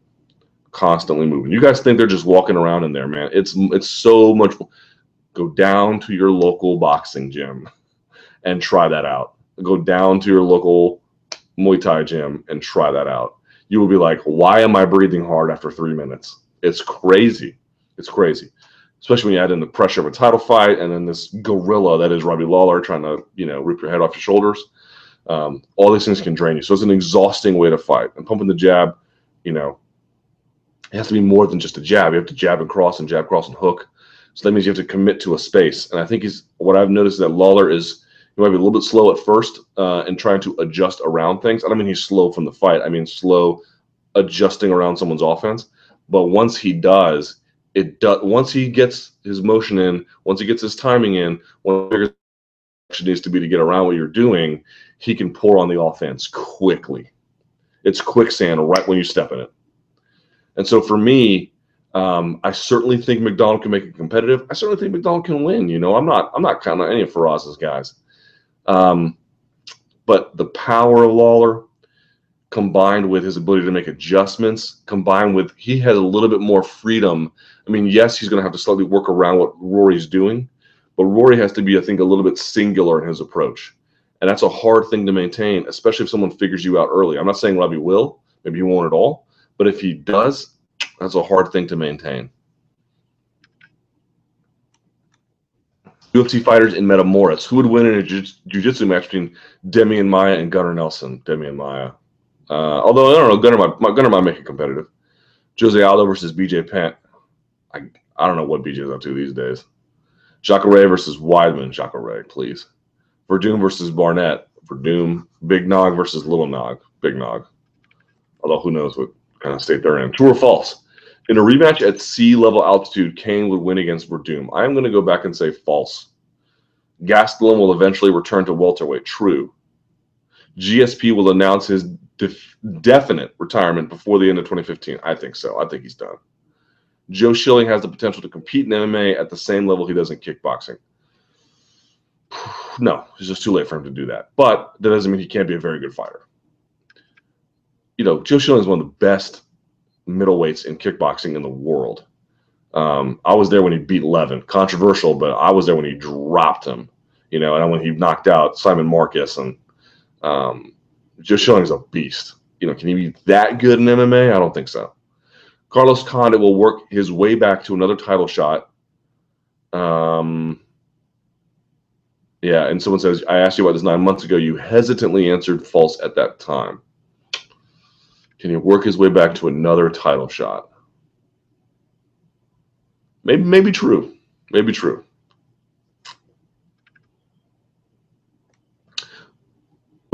Constantly moving. You guys think they're just walking around in there, man. It's it's so much go down to your local boxing gym and try that out. Go down to your local Muay Thai gym and try that out. You will be like, why am I breathing hard after three minutes? It's crazy. It's crazy especially when you add in the pressure of a title fight and then this gorilla that is Robbie Lawler trying to, you know, rip your head off your shoulders. Um, all these things can drain you. So it's an exhausting way to fight. And pumping the jab, you know, it has to be more than just a jab. You have to jab and cross and jab, cross and hook. So that means you have to commit to a space. And I think he's what I've noticed that Lawler is he might be a little bit slow at first uh, in trying to adjust around things. I don't mean he's slow from the fight. I mean slow adjusting around someone's offense. But once he does, it does once he gets his motion in, once he gets his timing in, one action needs to be to get around what you're doing, he can pour on the offense quickly. It's quicksand right when you step in it. And so for me, um, I certainly think MacDonald can make it competitive. I certainly think MacDonald can win. You know, I'm not I'm not counting on any of Firas's guys. Um, but the power of Lawler, combined with his ability to make adjustments, combined with he has a little bit more freedom. I mean, yes, he's going to have to slightly work around what Rory's doing, but Rory has to be, I think, a little bit singular in his approach. And that's a hard thing to maintain, especially if someone figures you out early. I'm not saying Robbie will, maybe he won't at all, but if he does, that's a hard thing to maintain. UFC fighters in Metamoris. Who would win in a jiu-jitsu match between Demian Maia and Gunnar Nelson? Demian Maia. Uh, although I don't know, Gunnar might, Gunnar might make it competitive. Jose Aldo versus BJ Penn. I I don't know what BJ's up to these days. Jacare versus Weidman. Jacare, please. Werdum versus Barnett. Werdum. Big Nog versus Little Nog. Big Nog. Although who knows what kind of state they're in. True or false? In a rematch at sea level altitude, Cain would win against Werdum. I'm going to go back and say false. Gastelum will eventually return to welterweight. True. GSP will announce his def- definite retirement before the end of 2015. I think so. I think he's done. Joe Schilling has the potential to compete in MMA at the same level he does in kickboxing. No, it's just too late for him to do that. But that doesn't mean he can't be a very good fighter. You know, Joe Schilling is one of the best middleweights in kickboxing in the world. Um, I was there when he beat Levin. Controversial, but I was there when he dropped him. You know, and when he knocked out Simon Marcus and um, Joe Schilling is a beast. You know, can he be that good in MMA? I don't think so. Carlos Condit will work his way back to another title shot. Um, yeah, and someone says, I asked you about this nine months ago. You hesitantly answered false at that time. Can he work his way back to another title shot? Maybe, maybe true. Maybe true.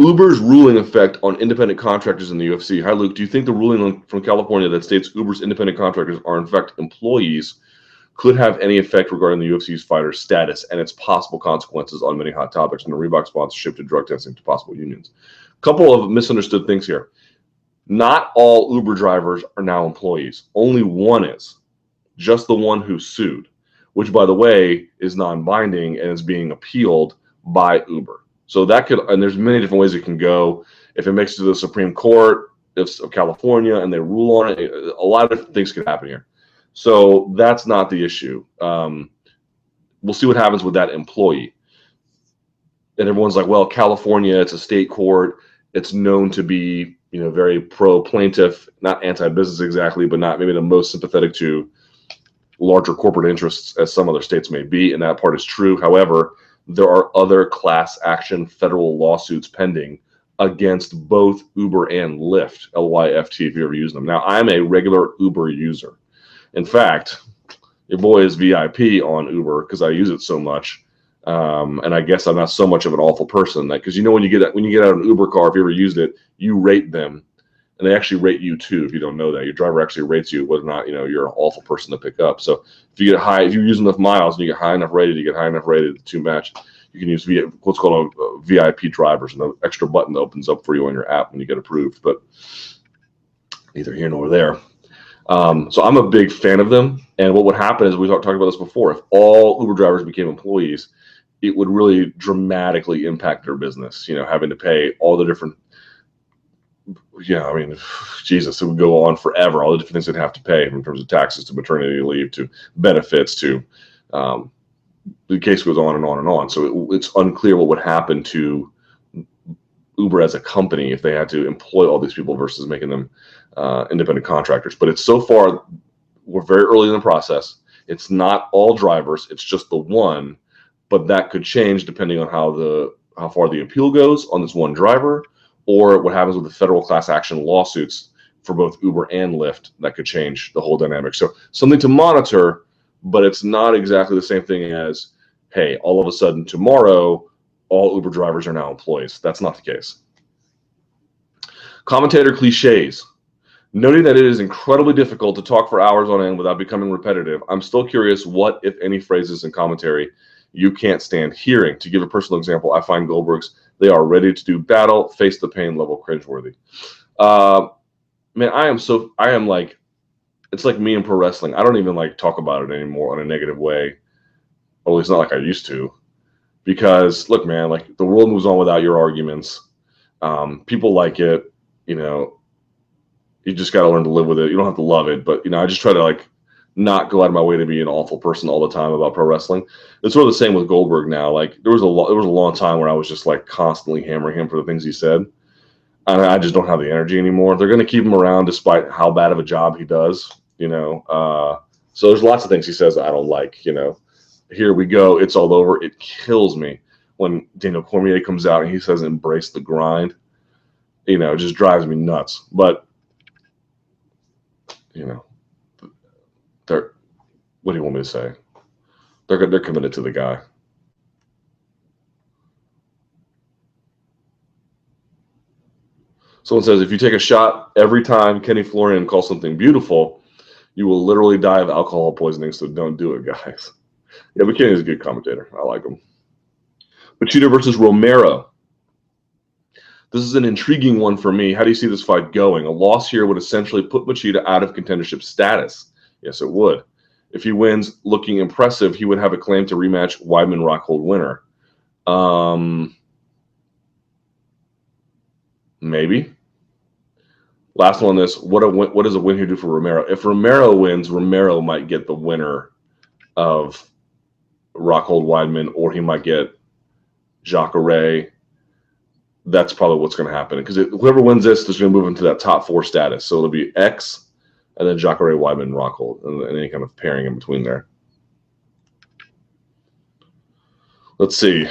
Uber's ruling effect on independent contractors in the UFC. Hi, Luke. Do you think the ruling from California that states Uber's independent contractors are in fact employees could have any effect regarding the UFC's fighter status and its possible consequences on many hot topics, from the Reebok sponsorship to drug testing to possible unions? A couple of misunderstood things here. Not all Uber drivers are now employees. Only one is, just the one who sued, which, by the way, is non-binding and is being appealed by Uber. So that could, and there's many different ways it can go. If it makes it to the Supreme Court if, of California and they rule on it, a lot of things could happen here. So that's not the issue. Um, we'll see what happens with that employee. And everyone's like, well, California, it's a state court. It's known to be, you know, very pro plaintiff, not anti business exactly, but not maybe the most sympathetic to larger corporate interests as some other states may be. And that part is true. However, there are other class action federal lawsuits pending against both Uber and Lyft, L Y F T, if you ever use them. Now, I'm a regular Uber user. In fact, your boy is VIP on Uber because I use it so much. Um, and I guess I'm not so much of an awful person that because you know when you get when you get out an Uber car, if you ever used it, you rate them, and they actually rate you too. If you don't know that, your driver actually rates you whether or not you know you're an awful person to pick up. So if you get high, if you use enough miles and you get high enough rated, you get high enough rated to match. You can use what's called a, a VIP drivers, and an extra button that opens up for you on your app when you get approved. But neither here nor there. Um, so I'm a big fan of them. And what would happen is we talked, talked about this before. If all Uber drivers became employees, it would really dramatically impact their business. You know, having to pay all the different, yeah, I mean, Jesus, it would go on forever. All the different things they'd have to pay in terms of taxes to maternity leave to benefits to, um, the case goes on and on and on. So it, it's unclear what would happen to Uber as a company if they had to employ all these people versus making them uh, independent contractors. But it's so far, we're very early in the process. It's not all drivers, it's just the one, but that could change depending on how the how far the appeal goes on this one driver, or what happens with the federal class action lawsuits for both Uber and Lyft. That could change the whole dynamic. So something to monitor, but it's not exactly the same thing as, hey, all of a sudden tomorrow, all Uber drivers are now employees. That's not the case. Commentator cliches. Noting that it is incredibly difficult to talk for hours on end without becoming repetitive, I'm still curious what, if any, phrases in commentary you can't stand hearing. To give a personal example, I find Goldberg's "They are ready to do battle, face the pain" level cringeworthy. Uh, man, I am so I am like, it's like me and pro wrestling. I don't even like talk about it anymore in a negative way. At least not like I used to, because look, man, like the world moves on without your arguments. Um, people like it, you know you just got to learn to live with it. You don't have to love it, but you know, I just try to like not go out of my way to be an awful person all the time about pro wrestling. It's sort of the same with Goldberg now. Like there was a lo- there was a long time where I was just like constantly hammering him for the things he said. And I just don't have the energy anymore. They're going to keep him around despite how bad of a job he does, you know. Uh, so there's lots of things he says I don't like, you know. Here we go, it's all over. It kills me when Daniel Cormier comes out and he says embrace the grind. You know, it just drives me nuts. But you know, they're what do you want me to say? They're they're committed to the guy. Someone says if you take a shot every time Kenny Florian calls something beautiful, you will literally die of alcohol poisoning. So don't do it, guys. Yeah, but Kenny's a good commentator. I like him. Machida versus Romero. This is an intriguing one for me. How do you see this fight going? A loss here would essentially put Machida out of contendership status. Yes, it would. If he wins looking impressive, he would have a claim to rematch Weidman Rockhold winner. Um, maybe. Last one on this. What a what does a win here do for Romero? If Romero wins, Romero might get the winner of Rockhold Weidman, or he might get Jacare that's probably what's going to happen because whoever wins this is going to move into that top four status. So it'll be X and then Jacare Weidman Rockhold and, and any kind of pairing in between there. Let's see.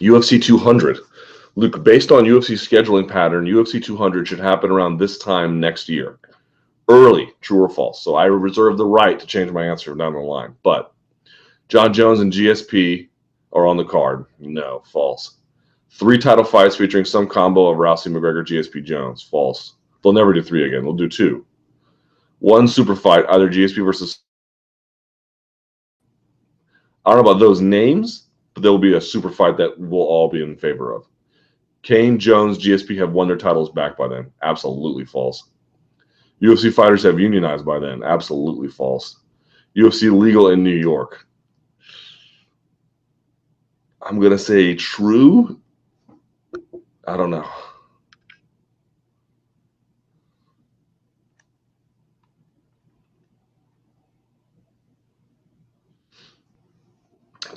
UFC 200. Luke, based on UFC scheduling pattern, UFC 200 should happen around this time next year. Early, true or false? So I reserve the right to change my answer down the line. But Jon Jones and GSP are on the card. No, false. Three title fights featuring some combo of Rousey, McGregor, GSP, Jones. False. They'll never do three again. They'll do two. One super fight, either GSP versus. I don't know about those names, but there will be a super fight that we'll all be in favor of. Cain, Jones, GSP have won their titles back by then. Absolutely false. UFC fighters have unionized by then. Absolutely false. UFC legal in New York. I'm going to say true. I don't know.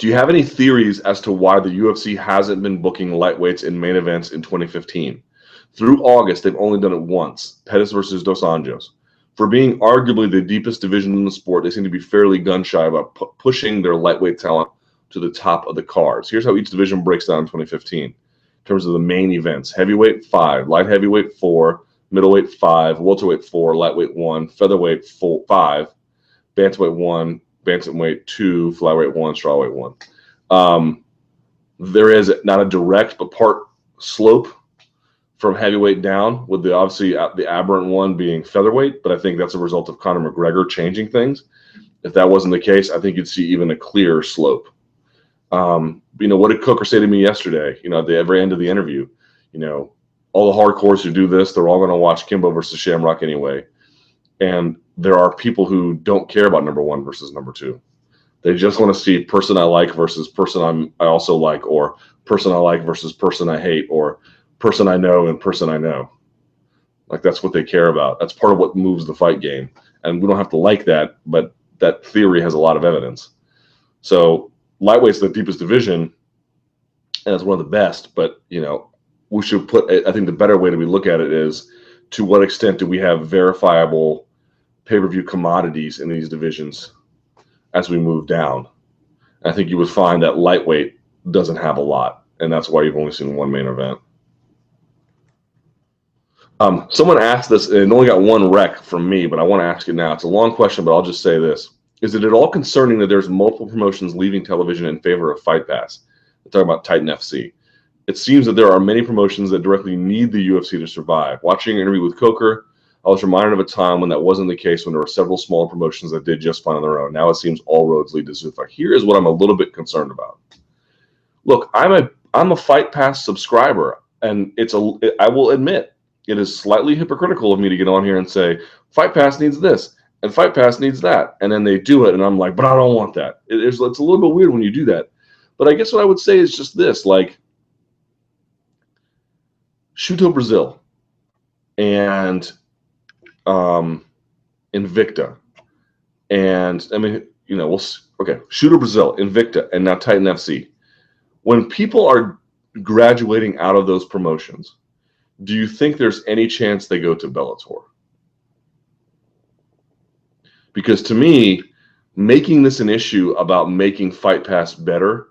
Do you have any theories as to why the UFC hasn't been booking lightweights in main events in 2015? Through August, they've only done it once Pettis versus Dos Anjos. For being arguably the deepest division in the sport, they seem to be fairly gun shy about pu- pushing their lightweight talent to the top of the cards. Here's how each division breaks down in 2015 in terms of the main events heavyweight, five, light heavyweight, four, middleweight five, welterweight four, lightweight one, featherweight four, five, bantamweight one, bantamweight two, flyweight one, strawweight one. Um, there is not a direct but part slope from heavyweight down, with the obviously the aberrant one being featherweight. But I think that's a result of Conor McGregor changing things. If that wasn't the case, I think you'd see even a clear slope. Um, you know, what did Coker say to me yesterday? You know, at the very end of the interview, you know, all the hardcores who do this, they're all going to watch Kimbo versus Shamrock anyway. And there are people who don't care about number one versus number two. They just want to see person I like versus person I'm, I also like, or person I like versus person I hate, or person I know and person I know. Like that's what they care about. That's part of what moves the fight game. And we don't have to like that, but that theory has a lot of evidence. So lightweight's the deepest division, and it's one of the best. But you know, we should put. I think the better way to we look at it is to what extent do we have verifiable pay-per-view commodities in these divisions as we move down. I think you would find that lightweight doesn't have a lot, and that's why you've only seen one main event. Um, someone asked this, and only got one rec from me, but I want to ask it now. It's a long question, but I'll just say this: Is it at all concerning that there's multiple promotions leaving television in favor of Fight Pass? I'm talking about Titan FC. It seems that there are many promotions that directly need the UFC to survive. Watching an interview with Coker, I was reminded of a time when that wasn't the case, when there were several smaller promotions that did just fine on their own. Now it seems all roads lead to Zuffa. Here is what I'm a little bit concerned about. Look, I'm a I'm a Fight Pass subscriber, and it's a I will admit it is slightly hypocritical of me to get on here and say Fight Pass needs this and Fight Pass needs that, and then they do it, and I'm like, but I don't want that. It, it's, it's a little bit weird when you do that. But I guess what I would say is just this: like Chute Brazil and um, Invicta, and I mean, you know, we'll okay, Chute Brazil, Invicta, and now Titan FC. When people are graduating out of those promotions, do you think there's any chance they go to Bellator? Because to me, making this an issue about making Fight Pass better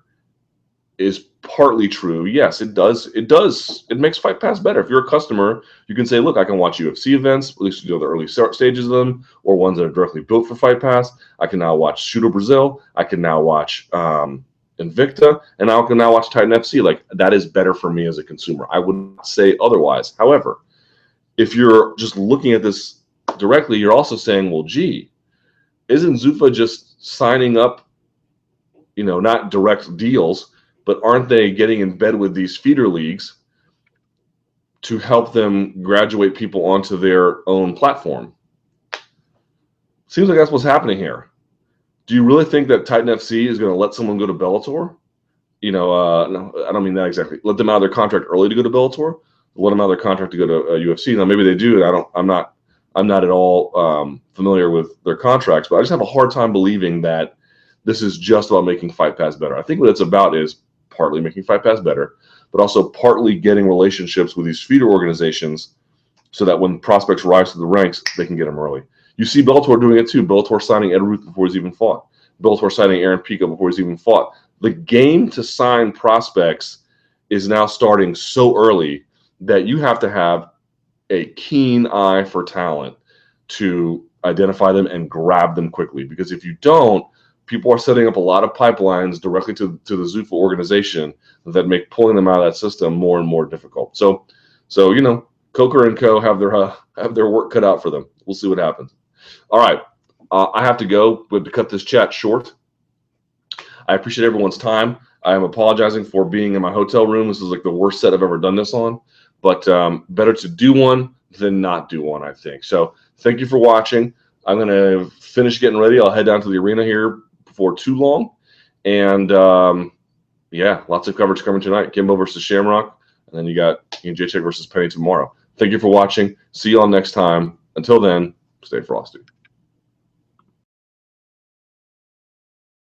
is partly true. Yes, it does. It does. It makes Fight Pass better. If you're a customer, you can say, "Look, I can watch UFC events, at least you know the early stages of them, or ones that are directly built for Fight Pass. I can now watch Chute Brazil. I can now watch um, Invicta, and I can now watch Titan FC. Like that is better for me as a consumer. I would not say otherwise. However, if you're just looking at this directly, you're also saying, "Well, gee, isn't Zuffa just signing up?" You know, not direct deals but aren't they getting in bed with these feeder leagues to help them graduate people onto their own platform? Seems like that's what's happening here. Do you really think that Titan FC is going to let someone go to Bellator? You know, uh, no, I don't mean that exactly. Let them out of their contract early to go to Bellator. Let them out of their contract to go to uh, UFC. Now, maybe they do. I don't. I'm not. I'm not at all um, familiar with their contracts, but I just have a hard time believing that this is just about making Fight Pass better. I think what it's about is partly making Fight Pass better, but also partly getting relationships with these feeder organizations so that when prospects rise to the ranks, they can get them early. You see Bellator doing it too. Bellator signing Ed Ruth before he's even fought. Bellator signing Aaron Pico before he's even fought. The game to sign prospects is now starting so early that you have to have a keen eye for talent to identify them and grab them quickly. Because if you don't, people are setting up a lot of pipelines directly to, to the Zuffa organization that make pulling them out of that system more and more difficult. So, so you know, Coker and Co. have their uh, have their work cut out for them. We'll see what happens. All right, uh, I have to go. We have to cut this chat short. I appreciate everyone's time. I am apologizing for being in my hotel room. This is like the worst set I've ever done this on, but um, better to do one than not do one, I think. So, thank you for watching. I'm to finish getting ready. I'll head down to the arena here for too long. And um, yeah, lots of coverage coming tonight. Kimbo versus Shamrock. And then you got Jedrzejczyk versus Penne tomorrow. Thank you for watching. See you all next time. Until then, stay frosty.